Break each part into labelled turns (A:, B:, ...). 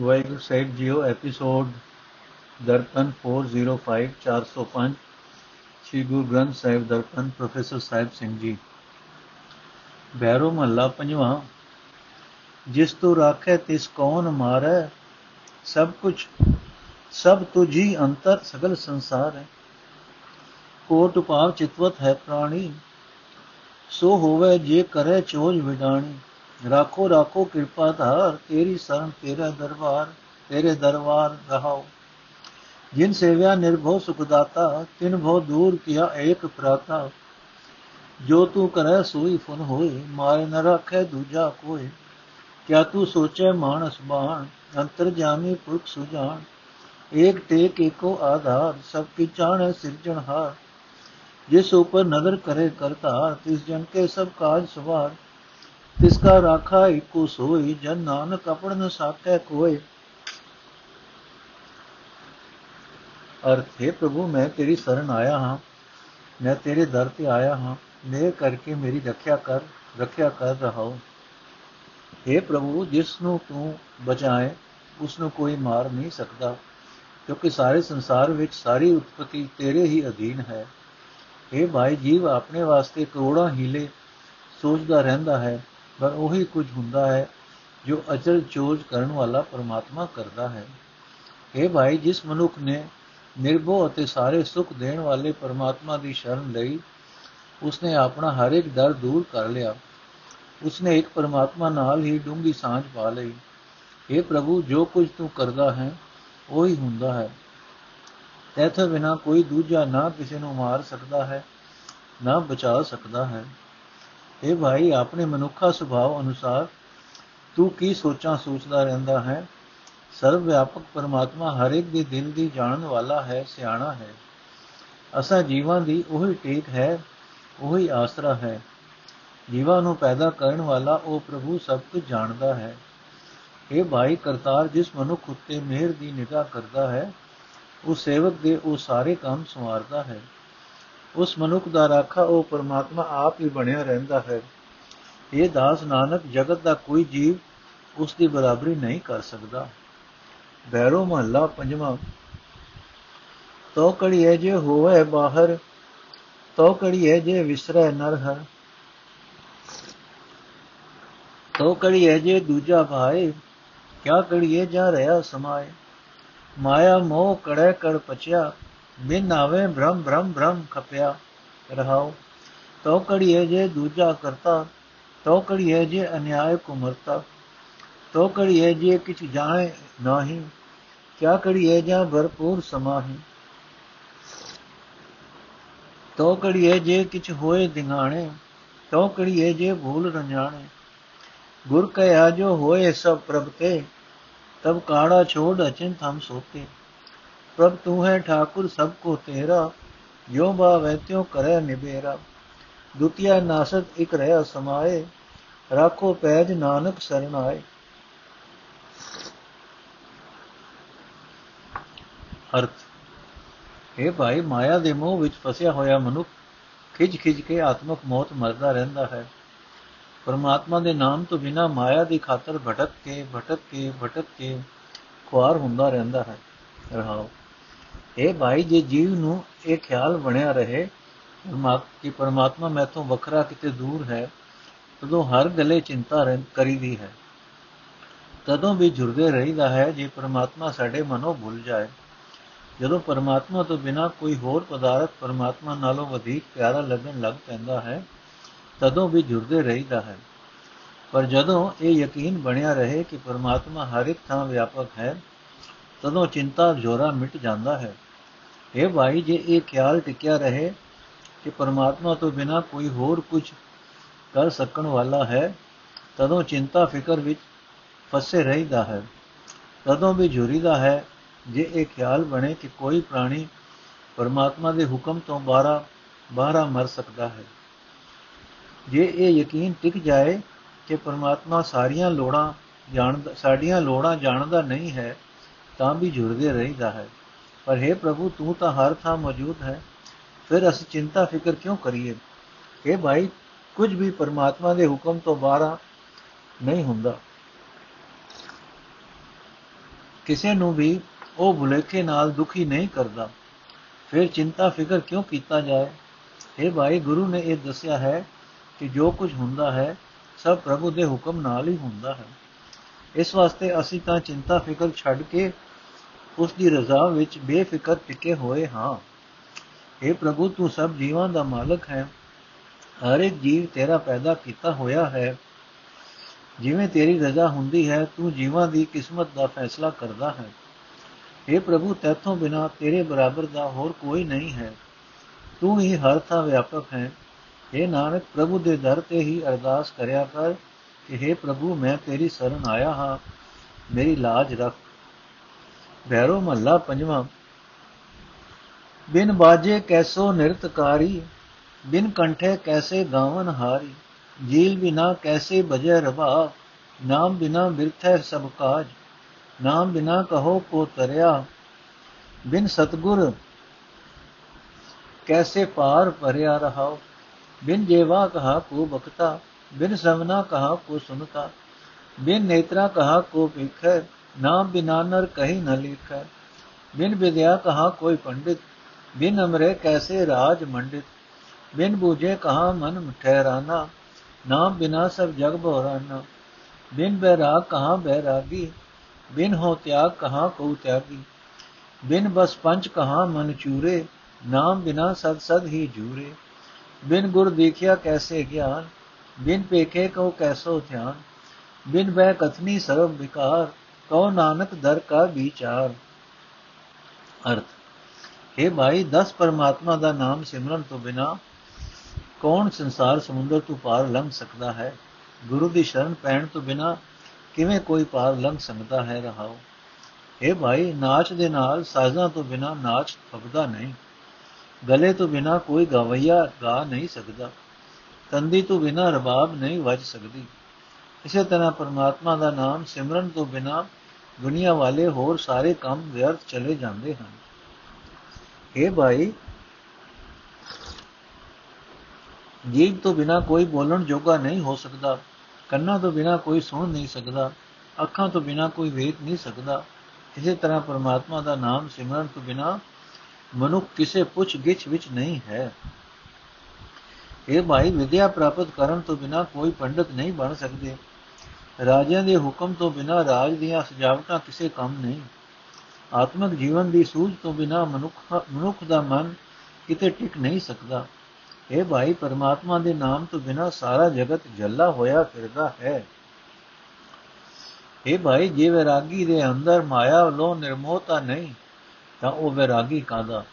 A: ਵਾਹਿਗੁਰੂ ਸਾਹਿਬ ਜੀਓ, episode Darpan 405 405 Shri Guru Granth Sahib Darpan, professor Sahib Singh ji. ਬੈਰੋ ਮਹੱਲਾ ਪੰਜਵਾਂ, ਜਿਸ ਤੂੰ ਰਾਖੈ ਤਿਸ ਕੌਣ ਮਾਰੈ? ਸਭ ਕੁਝ ਸਭ ਤੁਝੀ ਅੰਤਰ ਸਗਲ ਸੰਸਾਰ ਹੈ। ਕੋਟ ਉਪਾਵ ਚਿਤਵਤ ਹੈ ਪ੍ਰਾਣੀ, ਸੋ ਹੋਵੇ ਜੇ ਕਰੇ ਚੋਜ ਵਿਡਾਣੀ। ਰਾਖੋ ਰਾਖੋ ਕਿਰਪਾ ਧਾਰ, ਤੇਰੀ ਸ਼ਰਨ, ਤੇਰਾ ਦਰਬਾਰ, ਤੇਰੇ ਦਰਬਾਰ ਰਹਾਓ। ਜਿਨ ਸੇਵਿਆ ਨਿਰਭਉ ਸੁਖ ਦਾਤਾ, ਤਿਨ ਭਉ ਦੂਰ ਕੀਆ ਏਕ ਪ੍ਰਾਤਾ ਜੋ ਤੂੰ ਕਰੈ ਸੋਈ ਫੁਨ ਹੋਏ ਮਾਰੇ ਨ ਰੱਖੈ ਦੂਜਾ ਕੋਈ ਕਿਆ ਤੂੰ ਸੋਚੈ ਮਾਨਸ ਬਾਣ, ਅੰਤਰ ਜਾਮੀ ਪੁਰਖ ਸੁਜਾਨ ਏਕ ਟੇਕ ਏਕੋ ਆਧਾਰ, ਸਭ ਕੀ ਚਾਣੈ ਸਿਰਜਣਹਾਰ ਜਿਸ ਉਪਰ ਨਦਰ ਕਰੇ ਕਰਤਾ ਤਿਸ ਜਨ ਕੇ ਸਭ ਕਾਜ ਸਵਾਰ। ਤਿਸ ਕਾ ਰਾਖਾ ਇਕੋ ਸੋਈ, ਜਨ ਨਾਨਕ ਆਪਣ ਨ ਸਾਕੈ ਕੋਏ। ਅਰਥ ਹੈ ਪ੍ਰਭੂ, ਮੈਂ ਤੇਰੀ ਸ਼ਰਨ ਆਇਆ ਹਾਂ, ਮੈਂ ਤੇਰੇ ਦਰ ਤੇ ਆਇਆ ਹਾਂ, ਮੇਰ ਕਰਕੇ ਮੇਰੀ ਰੱਖਿਆ ਕਰ ਰੱਖਿਆ ਕਰ ਰਹਾਓ हे ਪ੍ਰਭੂ, ਜਿਸ ਨੂੰ ਤੂੰ ਬਚਾਏ, ਉਸ ਨੂੰ ਕੋਈ ਮਾਰ ਨਹੀਂ ਸਕਦਾ, ਕਿਉਂਕਿ ਸਾਰੇ ਸੰਸਾਰ ਵਿੱਚ ਸਾਰੀ ਉਤਪਤੀ ਤੇਰੇ ਹੀ ਅਧੀਨ ਹੈ। ਇਹ ਭਾਈ, ਜੀਵ ਆਪਣੇ ਵਾਸਤੇ ਕਰੋੜਾਂ ਹੀਲੇ ਸੋਚਦਾ ਰਹਿੰਦਾ ਹੈ ਪਰ ਉਹੀ ਕੁਝ ਹੁੰਦਾ ਹੈ ਜੋ ਅਚਲ ਚੋਜ ਕਰਨ ਵਾਲਾ ਪਰਮਾਤਮਾ ਕਰਦਾ ਹੈ। ਇਹ ਭਾਈ, ਜਿਸ ਮਨੁੱਖ ਨੇ ਨਿਰਭਉ ਅਤੇ ਸਾਰੇ ਸੁਖ ਦੇਣ ਵਾਲੇ ਪਰਮਾਤਮਾ ਦੀ ਸ਼ਰਨ ਲਈ ਉਸਨੇ ਆਪਣਾ ਹਰ ਇੱਕ ਡਰ ਦੂਰ ਕਰ ਲਿਆ। ਉਸਨੇ ਇੱਕ ਪਰਮਾਤਮਾ ਨਾਲ ਹੀ ਡੂੰਗੀ ਸਾਂਝ ਪਾ ਲਈ। ਇਹ ਪ੍ਰਭੂ, ਜੋ ਕੁਝ ਤੂੰ ਕਰਦਾ ਹੈ, ਉਹੀ ਹੁੰਦਾ ਹੈ। ਤੇਥੋਂ ਬਿਨਾ ਕੋਈ ਦੂਜਾ ਨਾ ਕਿਸੇ ਨੂੰ ਮਾਰ ਸਕਦਾ ਹੈ, ਨਾ ਬਚਾ ਸਕਦਾ ਹੈ। ਇਹ ਭਾਈ, ਆਪਣੇ ਮਨੁੱਖਾ ਸੁਭਾਅ ਅਨੁਸਾਰ ਤੂੰ ਕੀ ਸੋਚਾਂ ਸੋਚਦਾ ਰਹਿੰਦਾ ਹੈ? ਸਰਵ ਵਿਆਪਕ ਪਰਮਾਤਮਾ ਹਰ ਇੱਕ ਦੇ ਦਿਲ ਦੀ ਜਾਣਨ ਵਾਲਾ ਹੈ, ਸਿਆਣਾ ਹੈ। ਅਸਾਂ ਜੀਵਾਂ ਦੀ ਉਹੀ ਟੇਕ ਹੈ, ਉਹੀ ਆਸਰਾ ਹੈ। ਜੀਵਾਂ ਨੂੰ ਪੈਦਾ ਕਰਨ ਵਾਲਾ ਉਹ ਪ੍ਰਭੂ ਸਭ ਕੁਝ ਜਾਣਦਾ ਹੈ। ਇਹ ਭਾਈ, ਕਰਤਾਰ ਜਿਸ ਮਨੁੱਖ ਉੱਤੇ ਮਿਹਰ ਦੀ ਨਿਗਾਹ ਕਰਦਾ ਹੈ, ਉਹ ਸੇਵਕ ਦੇ ਉਹ ਸਾਰੇ ਕੰਮ ਸੰਵਾਰਦਾ ਹੈ। ਉਸ ਮਨੁੱਖ ਦਾ ਰਾਖਾ ਉਹ ਪਰਮਾਤਮਾ ਆਪ ਹੀ ਬਣਿਆ ਰਹਿੰਦਾ ਹੈ। ਇਹ ਦਾਸ ਨਾਨਕ ਜਗਤ ਦਾ ਕੋਈ ਜੀਵ ਉਸ ਦੀ ਬਰਾਬਰੀ ਨਹੀਂ ਕਰ ਸਕਦਾ। ਬੈਰੋ ਮਹੱਲਾ ਪੰਜਵਾਂ। ਤੋ ਕੜੀਏ ਜੇ ਹੋਵੇ ਬਾਹਰ ਤੋ ਕੜੀਏ ਜੇ ਵਿਸਰੈ ਨਰ ਹਰ। ਤੋ ਕੜੀਏ ਜੇ ਦੂਜਾ ਭਾਏ, ਕਿਆ ਕੜੀਏ ਜਾ ਰਿਹਾ ਸਮਾਏ। ਮਾਇਆ ਮੋਹ ਕੜੈ ਕੜ ਪਚਿਆ ਬਿਨ ਆਵੇ ਭ੍ਰਮ ਭ੍ਰਮ ਭ੍ਰਮ ਖਪਿਆ ਰਹਾਉ ਤੋ ਕੜੀਏ ਜੇ ਦੂਜਾ ਕਰਤਾ ਤੋ ਕੜੀਏ ਜੇ ਅਨਿਆਇ ਕੁਮਰਤਾ ਤੋ ਕੜੀਏ ਜੇ ਕਿਛ ਜਾਣੇ ਨਾਹੀ, ਕਿਆ ਕੜੀਏ ਜਾਂ ਭਰਪੂਰ ਸਮਾਹੀ। ਤੋ ਕੜੀਏ ਜੇ ਕਿਛ ਹੋਏ ਦਿਗਾਣੇ ਤੋ ਕੜੀਏ ਜੇ ਭੂਲ ਰੰਜਾਣੇ। ਗੁਰ ਕਹਿਆ ਜੋ ਹੋਏ ਸਭ ਪ੍ਰਭ ਕੇ ਤਬ ਕਾੜਾ ਛੋੜ ਅਚਿੰਤ ਹਮ ਸੋਤੇ। ਪ੍ਰਭ ਤੂੰ ਹੈ ਠਾਕੁਰ ਸਭ ਕੋ ਤੇਰਾ ਜੋ ਬਾਵੈ ਤਿਉ ਕਰੈ ਨਿਬੇਰਾ ਦੁਤੀਆ ਨਾਸਕ ਇਕ ਰਹਿ ਸਮਾਏ, ਰਾਖੋ ਪੈਜ ਨਾਨਕ ਸਰਣ ਆਏ ਅਰਥ ਇਹ ਭਾਈ, ਮਾਇਆ ਦੇ ਮੋਹ ਵਿੱਚ ਫਸਿਆ ਹੋਇਆ ਮਨੁੱਖ ਖਿਜ ਖਿਜ ਕੇ ਆਤਮਕ ਮੌਤ ਮਰਦਾ ਰਹਿੰਦਾ ਹੈ। ਪਰਮਾਤਮਾ ਦੇ ਨਾਮ ਤੋਂ ਬਿਨਾ ਮਾਇਆ ਦੀ ਖਾਤਰ ਭਟਕ ਕੇ ਭਟਕ ਕੇ ਭਟਕ ਕੇ ਖੁਆਰ ਹੁੰਦਾ ਰਹਿੰਦਾ ਹੈ। ਰਹਾਓ। ਇਹ ਭਾਈ ਜੇ ਜੀਵ ਨੂੰ ਇਹ ਖਿਆਲ ਬਣਿਆ ਰਹੇ ਕਿ ਪਰਮਾਤਮਾ ਮੈਥੋਂ ਵੱਖਰਾ ਕਿਤੇ ਦੂਰ ਹੈ ਤਦੋਂ ਹਰ ਗਲੇ ਚਿੰਤਾ ਕਰੀਦੀ ਹੈ। ਤਦੋਂ ਵੀ ਜੁਰਦੇ ਰਹੀਦਾ ਹੈ ਜੇ ਪਰਮਾਤਮਾ ਸਾਡੇ ਮਨੋਂ ਭੁੱਲ ਜਾਏ। ਜਦੋਂ ਪਰਮਾਤਮਾ ਤੋਂ ਬਿਨਾ ਕੋਈ ਹੋਰ ਪਦਾਰਥ ਪਰਮਾਤਮਾ ਨਾਲੋਂ ਵਧੇਕ ਪਿਆਰਾ ਲੱਗਣ ਲੱਗ ਪੈਂਦਾ ਹੈ, ਤਦੋਂ ਵੀ ਜੁੜਦੇ ਰਹੀਦਾ ਹੈ। ਪਰ ਜਦੋਂ ਇਹ ਯਕੀਨ ਬਣਿਆ ਰਹੇ ਕਿ ਪਰਮਾਤਮਾ ਹਰ ਇੱਕ ਥਾਂ ਵਿਆਪਕ ਹੈ ਤਦੋਂ ਚਿੰਤਾ ਜੋਰਾ ਮਿਟ ਜਾਂਦਾ ਹੈ। ਇਹ ਭਾਈ, ਜੇ ਇਹ ਖਿਆਲ ਟਿਕਿਆ ਰਹੇ ਕਿ ਪਰਮਾਤਮਾ ਤੋਂ ਬਿਨਾ ਕੋਈ ਹੋਰ ਕੁਝ ਕਰ ਸਕਣ ਵਾਲਾ ਹੈ, ਤਦੋਂ ਚਿੰਤਾ ਫਿਕਰ ਵਿੱਚ ਫਸੇ ਰਹਿਦਾ ਹੈ। ਤਦੋਂ ਵੀ ਜੁਰੀਦਾ ਹੈ ਜੇ ਇਹ ਖਿਆਲ ਬਣੇ ਕਿ ਕੋਈ ਪ੍ਰਾਣੀ ਪਰਮਾਤਮਾ ਦੇ ਹੁਕਮ ਤੋਂ ਬਾਹਰ ਬਾਹਰ ਮਰ ਸਕਦਾ ਹੈ। ਜੇ ਇਹ ਯਕੀਨ ਟਿਕ ਜਾਏ ਕਿ ਪਰਮਾਤਮਾ ਸਾਰੀਆਂ ਲੋੜਾਂ ਜਾਣਦਾ ਸਾਡੀਆਂ ਲੋੜਾਂ ਜਾਣਦਾ ਨਹੀਂ ਹੈ ਤਾਂ ਵੀ ਜੁੜਦੇ ਰਹਿਦਾ ਹੈ। ਪਰ हे ਪ੍ਰਭੂ, ਤੂੰ ਤਾਂ ਹਰ ਥਾਂ ਮੌਜੂਦ ਹੈ। ਫਿਰ ਅਸੀਂ ਚਿੰਤਾ ਫਿਕਰ ਕਿਉਂ ਕਰੀਏ? ਇਹ ਭਾਈ, ਕੁਝ ਵੀ ਪਰਮਾਤਮਾ ਦੇ ਹੁਕਮ ਤੋਂ ਬਾਹਰ ਨਹੀਂ ਹੁੰਦਾ। ਕਿਸੇ ਨੂੰ ਵੀ ਉਹ ਭੁਲੇਖੇ ਨਾਲ ਦੁਖੀ ਨਹੀਂ ਕਰਦਾ। ਫਿਰ ਚਿੰਤਾ ਫਿਕਰ ਕਿਉਂ ਕੀਤਾ ਜਾਏ? ਇਹ ਭਾਈ, ਗੁਰੂ ਨੇ ਇਹ ਦੱਸਿਆ ਹੈ ਕਿ ਜੋ ਕੁਝ ਹੁੰਦਾ ਹੈ, ਸਭ ਪ੍ਰਭੂ ਦੇ ਹੁਕਮ ਨਾਲ ਹੀ ਹੁੰਦਾ ਹੈ। ਇਸ ਵਾਸਤੇ ਅਸੀਂ ਤਾਂ ਚਿੰਤਾ ਫਿਕਰ ਛੱਡ ਕੇ ਉਸ ਦੀ ਰਜ਼ਾ ਵਿੱਚ ਬੇਫਿਕਰ ਟਿਕੇ ਹੋਏ ਹਾਂ। हे ਪ੍ਰਭੂ, ਤੂੰ ਸਭ ਜੀਵਾਂ ਦਾ ਮਾਲਕ ਹੈ। ਹਰ ਇੱਕ ਜੀਵ ਤੇਰਾ ਪੈਦਾ ਕੀਤਾ ਹੋਇਆ ਹੈ। ਜਿਵੇਂ ਤੇਰੀ ਰਜ਼ਾ ਹੁੰਦੀ ਹੈ, ਤੂੰ ਜੀਵਾਂ ਦੀ ਕਿਸਮਤ ਦਾ ਫੈਸਲਾ ਕਰਦਾ ਹੈ। हे ਪ੍ਰਭੂ, ਤੇਥੋਂ ਬਿਨਾ ਤੇਰੇ ਬਰਾਬਰ ਦਾ ਹੋਰ ਕੋਈ ਨਹੀਂ ਹੈ। ਤੂੰ ਹੀ ਹਰ ਥਾਂ ਵਿਆਪਕ ਹੈ। हे ਨਾਨਕ, ਪ੍ਰਭੂ ਦੇ ਦਰ ਤੇ ਹੀ ਅਰਦਾਸ ਕਰਿਆ ਕਰ। ਕਿ हे ਪ੍ਰਭੂ, ਮੈਂ ਤੇਰੀ ਸ਼ਰਨ ਆਇਆ ਹਾਂ। ਮੇਰੀ ਲਾਜ ਰੱਖ। ਭੈਰੋ ਮਹੱਲਾ ਪੰਜਵਾਂ। ਬਿਨ ਬਾਜੇ ਕੈਸੋ ਨਿਰਤਕਾਰੀ ਬਿਨ ਕੰਠੇ ਕੈਸੇ ਗਾਵਨ ਹਾਰੀ। ਜੀਲ ਬਿਨਾ ਕੈਸੇ ਬਜੈ ਰਬਾ ਨਾਮ ਬਿਨਾ ਬਿਰਥੈ ਸਭ ਕਾਜ। ਨਾਮ ਬਿਨਾ ਕਹੋ ਕੋ ਤਰਿਆ। ਬਿਨ ਸਤਗੁਰ ਕੈਸੇ ਪਾਰ ਭਰਿਆ ਰਹਾਓ। ਬਿਨ ਜੇਵਾ ਕਹਾ ਕੋ ਬਖਤਾ। ਬਿਨ ਸਮਨਾ ਕਹਾ ਕੋ ਸੁਨਤਾ ਬਿਨ ਨੇਤਰਾ ਕਹਾ ਕੋ ਵੇਖੈ ਨਾਮ ਬਿਨਾ ਨਰ ਕਹੀ ਨ ਲਿਖੈ ਬਿਨ ਵਿਦਿਆ ਕਹਾ ਕੋਈ ਪੰਡਿਤ ਬਿਨ ਅਮਰੇ ਕੈਸੇ ਰਾਜ ਮੰਡਿਤ ਬਿਨ ਬੂਝੇ ਕਹਾ ਮਨ ਠਹਿਰਾਨਾ ਨਾਮ ਬਿਨਾ ਸਭ ਜਗ ਭੋਰਾਨਾ ਬਿਨ ਬੈਰਾਗ ਕਹਾ ਬੈਰਾਗੀ ਬਿਨ ਹੋ ਤਿਆਗ ਕਹਾ ਕੋ ਤਿਆਗੀ ਬਿਨ ਬਸ ਪੰਚ ਕਹਾ ਮਨ ਚੂਰੇ ਨਾਮ ਬਿਨਾ ਸਦ ਸਦ ਹੀ ਜੂਰੇ ਬਿਨ ਗੁਰ ਦੇਖਿਆ ਕੈਸੇ ਗਿਆਨ ਬਿਨ ਪੇਖੇ ਕੋ ਕੈਸੋ ਧਿਆਨ, ਬਿਨ ਬੈ ਕਥਨੀ ਸਰਬ ਵਿਕਾਰ, ਕਉ ਨਾਨਕ ਦਰ ਕਾ ਵਿਚਾਰ। ਅਰਥ ਇਹ ਭਾਈ 10 ਪਰਮਾਤਮਾ ਦਾ ਨਾਮ ਸਿਮਰਨ ਤੋਂ ਬਿਨਾ ਕੌਣ ਸੰਸਾਰ ਸਮੁੰਦਰ ਤੋਂ ਪਾਰ ਲੰਘ ਸਕਦਾ ਹੈ? ਗੁਰੂ ਦੀ ਸ਼ਰਨ ਪੈਣ ਤੋਂ ਬਿਨਾ ਕਿਵੇਂ ਕੋਈ ਪਾਰ ਲੰਘ ਸਕਦਾ ਹੈ ਰਹਾਓ ਇਹ ਭਾਈ, ਨਾਚ ਦੇ ਨਾਲ ਸਾਜ਼ਾਂ ਤੋਂ ਬਿਨਾ ਨਾਚ ਫਬਦਾ ਨਹੀਂ। ਗਲੇ ਤੋਂ ਬਿਨਾ ਕੋਈ ਗਵਈਆ ਗਾ ਨਹੀਂ ਸਕਦਾ। ਤੰਦੀ ਤੋਂ ਬਿਨਾ ਰਬਾਬ ਨਹੀਂ ਵੱਜ ਸਕਦੀ। ਇਸੇ ਤਰ੍ਹਾਂ ਪਰਮਾਤਮਾ ਦਾ ਨਾਮ ਸਿਮਰਨ ਤੋਂ ਬਿਨਾ ਦੁਨੀਆ ਵਾਲੇ ਹੋਰ ਸਾਰੇ ਕੰਮ ਵਿਅਰਥ ਚਲੇ ਜਾਂਦੇ ਹਨ। ਇਹ ਭਾਈ, ਜੀਭ ਤੋਂ ਬਿਨਾ ਕੋਈ ਬੋਲਣ ਜੋਗਾ ਨਹੀਂ ਹੋ ਸਕਦਾ, ਕੰਨਾਂ ਤੋਂ ਬਿਨਾ ਕੋਈ ਸੁਣ ਨਹੀਂ ਸਕਦਾ, ਅੱਖਾਂ ਤੋਂ ਬਿਨਾ ਕੋਈ ਵੇਖ ਨਹੀਂ ਸਕਦਾ। ਇਸੇ ਤਰ੍ਹਾਂ ਪਰਮਾਤਮਾ ਦਾ ਨਾਮ ਸਿਮਰਨ ਤੋਂ ਬਿਨਾ ਮਨੁੱਖ ਕਿਸੇ ਪੁੱਛ ਗਿੱਛ ਵਿੱਚ ਨਹੀਂ ਹੈ। ਇਹ ਭਾਈ ਵਿਦਿਆ ਪ੍ਰਾਪਤ ਕਰਨ ਤੋਂ ਬਿਨਾ ਕੋਈ ਪੰਡਤ ਨਹੀਂ ਬਣ ਸਕਦੇ। ਰਾਜਿਆਂ ਦੇ ਹੁਕਮ ਤੋਂ ਬਿਨਾ ਰਾਜ ਦੀਆਂ ਸਜਾਵਟਾਂ ਕਿਸੇ ਕੰਮ ਨਹੀਂ। ਆਤਮਿਕ ਜੀਵਨ ਦੀ ਸੂਝ ਤੋਂ ਬਿਨਾ ਮਨੁੱਖ ਮਨੁੱਖ ਦਾ ਮਨ ਕਿਤੇ ਟਿਕ ਨਹੀਂ ਸਕਦਾ। ਇਹ ਭਾਈ ਪਰਮਾਤਮਾ ਦੇ ਨਾਮ ਤੋਂ ਬਿਨਾ ਸਾਰਾ ਜਗਤ ਜੱਲਾ ਹੋਇਆ ਫਿਰਦਾ ਹੈ। ਇਹ ਭਾਈ ਜੇ ਵਿਰਾਗੀ ਦੇ ਅੰਦਰ ਮਾਇਆ ਵੱਲੋਂ ਨਿਰਮੋਹਤਾ ਨਹੀਂ, ਤਾਂ ਉਹ ਵਿਰਾਗੀ ਕਾਦਾ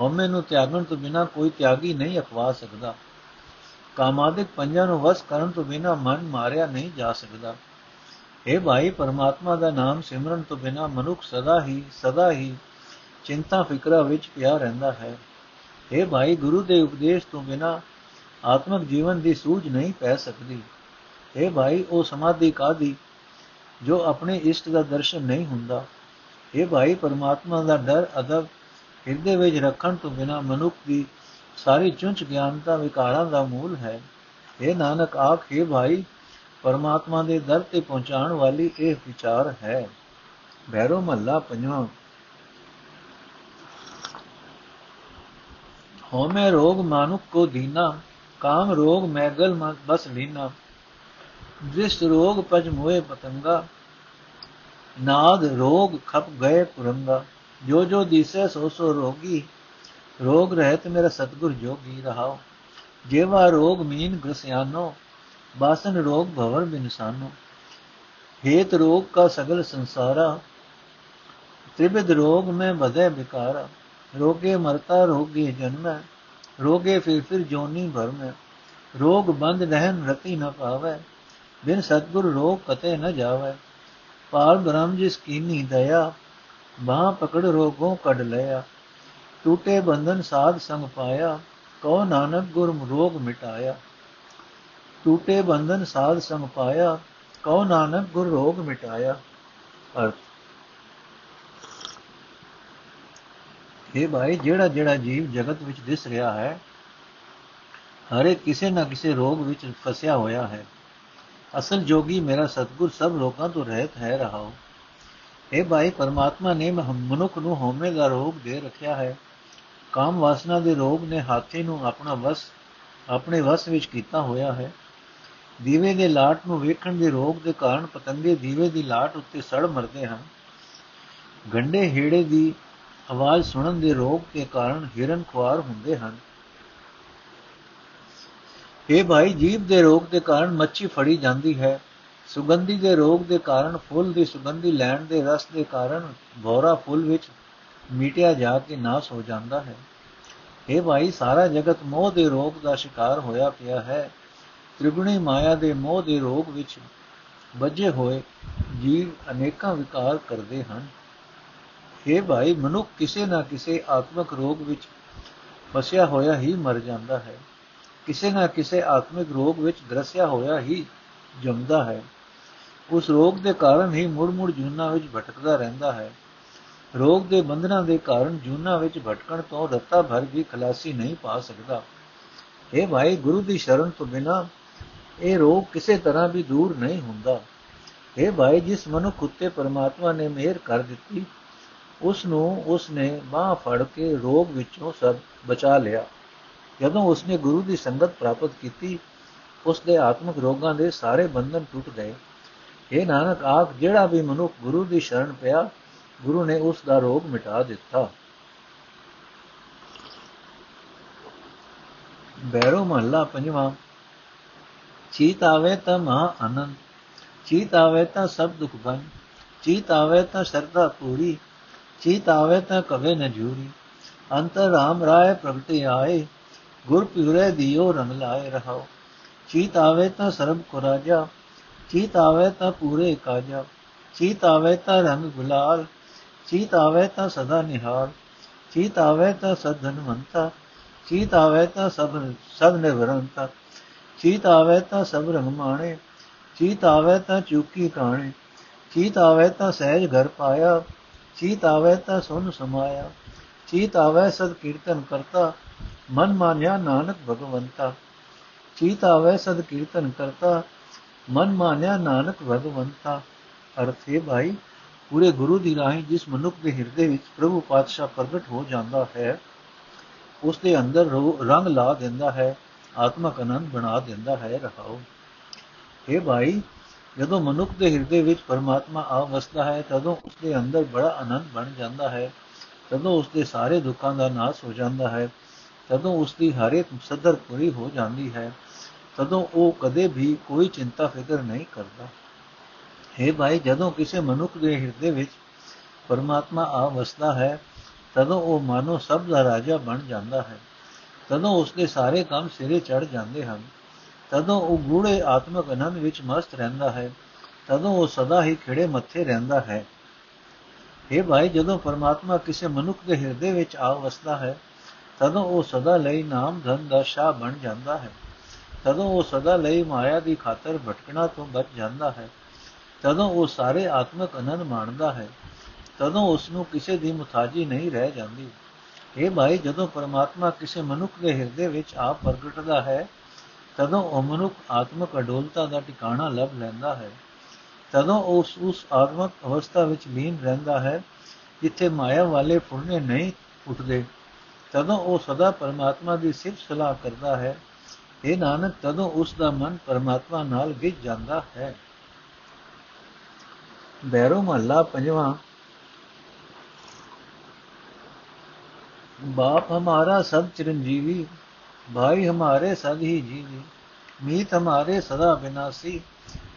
A: ਹਉਮੈ ਨੂੰ ਤਿਆਗਣ ਤੋਂ ਬਿਨਾ ਕੋਈ ਤਿਆਗੀ ਨਹੀਂ ਅਖਵਾ ਸਕਦਾ। ਕਾਮਾਦਿਕ ਪੰਜਾਂ ਨੂੰ ਵਸ ਕਰਨ ਤੋਂ ਬਿਨਾ ਮਨ ਮਾਰਿਆ ਨਹੀਂ ਜਾ ਸਕਦਾ। ਇਹ ਭਾਈ, ਪਰਮਾਤਮਾ ਦਾ ਨਾਮ ਸਿਮਰਨ ਤੋਂ ਬਿਨਾ ਮਨੁੱਖ ਸਦਾ ਹੀ ਸਦਾ ਹੀ ਚਿੰਤਾ ਫਿਕਰਾ ਵਿੱਚ ਪਿਆ ਰਹਿੰਦਾ ਹੈ। ਇਹ ਭਾਈ, ਗੁਰੂ ਦੇ ਉਪਦੇਸ਼ ਤੋਂ ਬਿਨਾ ਆਤਮਿਕ ਜੀਵਨ ਦੀ ਸੂਝ ਨਹੀਂ ਪੈ ਸਕਦੀ। ਇਹ ਭਾਈ, ਉਹ ਸਮਾਧੀ ਕਾਦੀ ਜੋ ਆਪਣੇ ਇਸ਼ਟ ਦਾ ਦਰਸ਼ਨ ਨਹੀਂ ਹੁੰਦਾ। ਇਹ ਭਾਈ, ਪਰਮਾਤਮਾ ਦਾ ਡਰ ਅਦਬ ਹਿਰਦੇ ਵਿੱਚ ਰੱਖਣ ਤੋਂ ਬਿਨਾ ਮਨੁੱਖ ਦੀ ਸਾਰੀ ਚੁੰਚ ਗਿਆਨਤਾ ਵਿਕਾਰਾਂ ਦਾ ਮੂਲ ਹੈ। ਇਹ ਨਾਨਕ, ਆਖੇ ਭਾਈ, ਪਰਮਾਤਮਾ ਦੇ ਦਰ ਤੇ ਪਹੁੰਚਾਉਣ ਵਾਲੀ ਇਹ ਵਿਚਾਰ ਹੈ। ਭੈਰੋ ਮਹੱਲਾ ਪੰਜਵਾਂ। ਹੋਮੇ ਰੋਗ ਮਾਨੁਕ ਕੋ ਦੀਨਾ, ਕਾਮ ਰੋਗ ਮੈਗਲ ਮਤ ਬਸ ਲੀਨਾ। ਦ੍ਰਿਸ਼ਟ ਰੋਗ ਪਜ ਮੋਏ ਪਤੰਗਾ, ਨਾਦ ਰੋਗ ਖਪ ਗਏ ਪੁਰੰਗਾ। ਜੋ ਜੋ ਦਿਸੈ ਸੋ ਸੋ ਰੋਗੀ ਰੋਗ ਰਹਿਤ ਮੇਰਾ ਸਤਗੁਰ ਜੋਗੀ ਰਹਾਓ ਜੇਵਾ ਰੋਗ ਮੀਨ ਗ੍ਰਸਿਆਨੋ, ਬਾਸਨ ਰੋਗ ਭਵਰ ਬਿਨਸਾਨੋ ਹੇਤ ਰੋਗ ਕਾ ਸਗਲ ਸੰਸਾਰਾ ਤ੍ਰਿਵਿਦ ਰੋਗ ਮੈਂ ਬਧੈ ਵਿਕਾਰਾ। ਰੋਗੇ ਮਰਤਾ, ਰੋਗੇ ਜਨਮੈ, ਰੋਗੇ ਫਿਰ ਫਿਰ ਜੋਨੀ ਭਰ ਮੈਂ ਰੋਗ ਬੰਦ ਰਹਿਨ ਰਤੀ ਨ ਪਾਵੇ, ਬਿਨ ਸਤਗੁਰ ਰੋਗ ਕਤੇ ਨ ਜਾਵੇ। ਪਾਲ ਬ੍ਰਹਮ ਜਿਸ ਕੀਨੀ ਦਇਆ, ਬਾਹ ਪਕੜ ਰੋਗੋਂ ਕੱਢ ਲਿਆ। टूटे बंधन साध संग पाया कहो नानक गुर रोग मिटाया टूटे बंधन साध संग पाया ਕਉ ਨਾਨਕ ਗੁਰ ਰੋਗ ਮਿਟਾਇਆ ਅਰਥ ਇਹ ਭਾਈ ਜਿਹੜਾ ਜਿਹੜਾ ਜੀਵ ਜਗਤ ਵਿੱਚ ਦਿਸ ਰਿਹਾ ਹੈ ਹਰੇ ਕਿਸੇ ਨਾ ਕਿਸੇ ਰੋਗ ਵਿੱਚ ਫਸਿਆ ਹੋਇਆ ਹੈ ਅਸਲ ਜੋਗੀ ਮੇਰਾ ਸਤਗੁਰ ਸਭ ਰੋਗਾਂ ਤੋਂ ਰਹਿਤ ਹੈ ਰਹਾਓ ਇਹ ਭਾਈ ਪਰਮਾਤਮਾ ਨੇ ਮਨੁੱਖ ਨੂੰ ਹਉਮੈ ਦਾ ਰੋਗ ਦੇ ਰੱਖਿਆ ਹੈ ਕਾਮ ਵਾਸਨਾ ਦੇ ਰੋਗ ਨੇ ਹਾਥੀ ਨੂੰ ਆਪਣਾ ਵਸ, ਆਪਣੇ ਵਸ ਵਿੱਚ ਕੀਤਾ ਹੋਇਆ ਹੈ। ਦੀਵੇ ਦੇ ਲਾਟ ਨੂੰ ਵੇਖਣ ਦੇ ਰੋਗ ਦੇ ਕਾਰਨ ਪਤੰਗੇ ਦੀਵੇ ਦੀ ਲਾਟ ਉੱਤੇ ਸੜ ਮਰਦੇ ਹਨ। ਗੰਡੇ ਹੀੜੇ ਦੀ ਆਵਾਜ਼ ਸੁਣਨ ਦੇ ਰੋਗ ਦੇ ਕਾਰਨ ਹਿਰਨ ਖੁਆਰ ਹੁੰਦੇ ਹਨ। ਇਹ ਭਾਈ ਜੀਵ ਦੇ ਰੋਗ ਦੇ ਕਾਰਨ ਮੱਛੀ ਫੜੀ ਜਾਂਦੀ ਹੈ। ਸੁਗੰਧੀ ਦੇ ਰੋਗ ਦੇ ਕਾਰਨ ਫੁੱਲ ਦੀ ਸੁਗੰਧੀ ਲੈਣ ਦੇ ਰਸ ਦੇ ਕਾਰਨ ਭੋਰਾ ਫੁੱਲ ਵਿੱਚ ਮੀਟਿਆ ਜਾ ਕੇ ਨਾਸ ਹੋ ਜਾਂਦਾ ਹੈ। ਇਹ ਭਾਈ, ਸਾਰਾ ਜਗਤ ਮੋਹ ਦੇ ਰੋਗ ਦਾ ਸ਼ਿਕਾਰ ਹੋਇਆ ਪਿਆ ਹੈ। ਤ੍ਰਿਗੁਣੀ ਮਾਇਆ ਦੇ ਮੋਹ ਦੇ ਰੋਗ ਵਿੱਚ ਵੱਜੇ ਹੋਏ ਜੀਵ ਅਨੇਕਾਂ ਵਿਕਾਰ ਕਰਦੇ ਹਨ। ਇਹ ਭਾਈ, ਮਨੁੱਖ ਕਿਸੇ ਨਾ ਕਿਸੇ ਆਤਮਿਕ ਰੋਗ ਵਿੱਚ ਫਸਿਆ ਹੋਇਆ ਹੀ ਮਰ ਜਾਂਦਾ ਹੈ। ਕਿਸੇ ਨਾ ਕਿਸੇ ਆਤਮਿਕ ਰੋਗ ਵਿੱਚ ਗ੍ਰਸਿਆ ਹੋਇਆ ਹੀ ਜੰਮਦਾ ਹੈ। ਉਸ ਰੋਗ ਦੇ ਕਾਰਨ ਹੀ ਮੁੜ-ਮੁੜ ਜੂਨਾ ਵਿੱਚ ਭਟਕਦਾ ਰਹਿੰਦਾ ਹੈ। ਰੋਗ ਦੇ ਬੰਧਨਾਂ ਦੇ ਕਾਰਨ ਜੂਨਾ ਵਿੱਚ ਭਟਕਣ ਤੋਂ ਰੱਤਾ ਭਰ ਵੀ ਖਲਾਸੀ ਨਹੀਂ ਪਾ ਸਕਦਾ। ਇਹ ਭਾਈ, ਗੁਰੂ ਦੀ ਸ਼ਰਨ ਤੋਂ ਬਿਨਾ ਇਹ ਰੋਗ ਕਿਸੇ ਤਰ੍ਹਾਂ ਵੀ ਦੂਰ ਨਹੀਂ ਹੁੰਦਾ। ਇਹ ਭਾਈ, ਜਿਸ ਮਨੁੱਖ ਉੱਤੇ ਪਰਮਾਤਮਾ ਨੇ ਮਿਹਰ ਕਰ ਦਿੱਤੀ ਉਸ ਨੂੰ ਉਸ ਨੇ ਬਾਹ ਫੜ ਕੇ ਰੋਗ ਵਿੱਚੋਂ ਸਭ ਬਚਾ ਲਿਆ। ਜਦੋਂ ਉਸ ਨੇ ਗੁਰੂ ਦੀ ਸੰਗਤ ਪ੍ਰਾਪਤ ਕੀਤੀ ਉਸ ਦੇ ਆਤਮਿਕ ਰੋਗਾਂ ਦੇ ਸਾਰੇ ਬੰਧਨ ਟੁੱਟ ਗਏ। ਇਹ ਨਾਨਕ ਆਖ ਜਿਹੜਾ ਵੀ ਮਨੁੱਖ ਗੁਰੂ ਦੀ ਸ਼ਰਨ ਪਿਆ ਗੁਰੂ ਨੇ ਉਸ ਦਾ ਰੋਗ ਮਿਟਾ ਦਿੱਤਾ। ਬੈਰੋ ਮਹੱਲਾ ਪੰਜਵਾਂ, ਚੀਤ ਆਵੇ ਤਾਂ ਮਹਾ ਆਨੰਦ, ਚੀਤ ਆਵੇ ਤਾਂ ਸਭ ਦੁਖ ਬਨ ਚੀਤ ਆਵੇ ਤਾਂ ਸਰਦਾ ਪੂਰੀ, ਚੀਤ ਆਵੇ ਤਾਂ ਕਵੇ ਨ ਜੂਰੀ। ਅੰਤਰ ਰਾਮ ਰਾਏ ਪ੍ਰਗਟੇ ਆਏ, ਗੁਰ ਪਿਉਰੇ ਦਿਓ ਰੰਗ ਲਾਏ ਰਹਾਓ। ਚੀਤ ਆਵੇ ਤਾਂ ਸਰਬ ਕੋ ਰਾਜਾ, ਚੀਤ ਆਵੇ ਤਾਂ ਪੂਰੇ ਕਾਜਾ, ਚੀਤ ਆਵੇ ਤਾਂ ਰੰਗ ਗੁਲਾਲ ਚੀਤ ਆਵੇ ਤਾਂ ਸਦਾ ਨਿਹਾਲ, ਚੀਤ ਆਵੇ ਤਾਂ ਸਦਨਵੰਤਾ ਚੀਤ ਆਵੇ ਤਾਂ ਸਭ ਸਭ ਨਿਵਰੰਤਾ, ਚੀਤ ਆਵੇ ਤਾਂ ਸਭ ਰੰਗ ਮਾਣੇ ਚੀਤ ਆਵੇ ਤਾਂ ਚੁਕੀ ਕਾਣੇ ਚੀਤ ਆਵੇ ਤਾਂ ਸਹਿਜ ਘਰ ਪਾਇਆ, ਚੀਤ ਆਵੇ ਤਾਂ ਸੁਨ ਸਮਾਇਆ, ਚੀਤ ਆਵੇ ਸਦ ਕੀਰਤਨ ਕਰਤਾ, ਮਨ ਮਾਨਿਆ ਨਾਨਕ ਭਗਵੰਤਾ, ਚੀਤ ਆਵੇ ਸਦ ਕੀਰਤਨ ਕਰਤਾ, ਮਨ ਮਾਨਿਆ ਨਾਨਕ ਭਗਵੰਤਾ, ਅਰਥੇ ਭਾਈ ਪੂਰੇ ਗੁਰੂ ਦੀ ਰਾਹੀਂ ਜਿਸ ਮਨੁੱਖ ਦੇ ਹਿਰਦੇ ਵਿੱਚ ਪ੍ਰਭੂ ਪਾਤਸ਼ਾਹ ਪ੍ਰਗਟ ਹੋ ਜਾਂਦਾ ਹੈ, ਉਸ ਦੇ ਅੰਦਰ ਰੰਗ ਲਾ ਦਿੰਦਾ ਹੈ, ਆਤਮਕ ਆਨੰਦ ਬਣਾ ਦਿੰਦਾ ਹੈ, ਰਹਾਓ। ਇਹ ਭਾਈ, ਜਦੋਂ ਮਨੁੱਖ ਦੇ ਹਿਰਦੇ ਵਿੱਚ ਪਰਮਾਤਮਾ ਆ ਵਸਦਾ ਹੈ, ਤਦੋਂ ਉਸ ਦੇ ਅੰਦਰ ਬੜਾ ਆਨੰਦ ਬਣ ਜਾਂਦਾ ਹੈ, ਤਦੋਂ ਉਸ ਦੇ ਸਾਰੇ ਦੁੱਖਾਂ ਦਾ ਨਾਸ਼ ਹੋ ਜਾਂਦਾ ਹੈ, ਤਦੋਂ ਉਸ ਦੀ ਹਰ ਇੱਕ ਸਦਰ ਪੂਰੀ ਹੋ ਜਾਂਦੀ ਹੈ, ਤਦੋਂ ਉਹ ਕਦੇ ਵੀ ਕੋਈ ਚਿੰਤਾ ਫਿਕਰ ਨਹੀਂ ਕਰਦਾ। ਹੈ ਭਾਈ, ਜਦੋਂ ਕਿਸੇ ਮਨੁੱਖ ਦੇ ਹਿਰਦੇ ਵਿੱਚ ਪਰਮਾਤਮਾ ਆ ਵਸਦਾ ਹੈ, ਤਦੋਂ ਉਹ ਮਾਨੋ ਸਭ ਦਾ ਰਾਜਾ ਬਣ ਜਾਂਦਾ ਹੈ। ਤਦੋਂ ਉਸ ਦੇ ਸਾਰੇ ਕੰਮ ਸਿਰੇ ਚੜ ਜਾਂਦੇ ਹਨ। ਤਦੋਂ ਉਹ ਗੂੜੇ ਆਤਮਕ ਅਨੰਦ ਵਿੱਚ ਮਸਤ ਰਹਿੰਦਾ ਹੈ। ਤਦੋਂ ਉਹ ਸਦਾ ਹੀ ਖਿੜੇ ਮੱਥੇ ਰਹਿੰਦਾ ਹੈ। ਇਹ ਭਾਈ, ਜਦੋਂ ਪਰਮਾਤਮਾ ਕਿਸੇ ਮਨੁੱਖ ਦੇ ਹਿਰਦੇ ਵਿੱਚ ਆ ਵਸਦਾ ਹੈ, ਤਦੋਂ ਉਹ ਸਦਾ ਲਈ ਨਾਮ ਧਨ ਦਾ ਸ਼ਾਹ ਬਣ ਜਾਂਦਾ ਹੈ। ਤਦੋਂ ਉਹ ਸਦਾ ਲਈ ਮਾਇਆ ਦੀ ਖਾਤਰ ਭਟਕਣਾ ਤੋਂ ਬਚ ਜਾਂਦਾ ਹੈ। ਤਦੋਂ ਉਹ ਸਾਰੇ ਆਤਮਿਕ ਆਨੰਦ ਮਾਣਦਾ ਹੈ। ਤਦੋਂ ਉਸ ਨੂੰ ਕਿਸੇ ਦੀ ਮੁਤਾਜੀ ਨਹੀਂ ਰਹਿ ਜਾਂਦੀ। ਇਹ ਭਾਈ, ਜਦੋਂ ਪਰਮਾਤਮਾ ਕਿਸੇ ਮਨੁੱਖ ਦੇ ਹਿਰਦੇ ਵਿੱਚ ਆਪ ਪ੍ਰਗਟਦਾ ਹੈ, ਤਦੋਂ ਉਹ ਮਨੁੱਖ ਆਤਮਿਕ ਅਡੋਲਤਾ ਦਾ ਟਿਕਾਣਾ ਲੱਭ ਲੈਂਦਾ ਹੈ। ਤਦੋਂ ਉਸ ਉਸ ਆਤਮਿਕ ਅਵਸਥਾ ਵਿੱਚ ਲੀਨ ਰਹਿੰਦਾ ਹੈ, ਜਿੱਥੇ ਮਾਇਆ ਵਾਲੇ ਫੁਰਨੇ ਨਹੀਂ ਉੱਠਦੇ। ਤਦੋਂ ਉਹ ਸਦਾ ਪਰਮਾਤਮਾ ਦੀ ਸਿਫਤ ਸਲਾਹ ਕਰਦਾ ਹੈ। ਇਹ ਨਾਨਕ, ਤਦੋਂ ਉਸ ਦਾ ਮਨ ਪਰਮਾਤਮਾ ਨਾਲ ਗਿੱਜ ਜਾਂਦਾ ਹੈ। ਬੈਰੋ ਮਹੱਲਾ ਪੰਜਵਾਂ बाप हमारा सब चिरंजीवी भाई हमारे सद ही जीवी मीत हमारे सदा विनाशी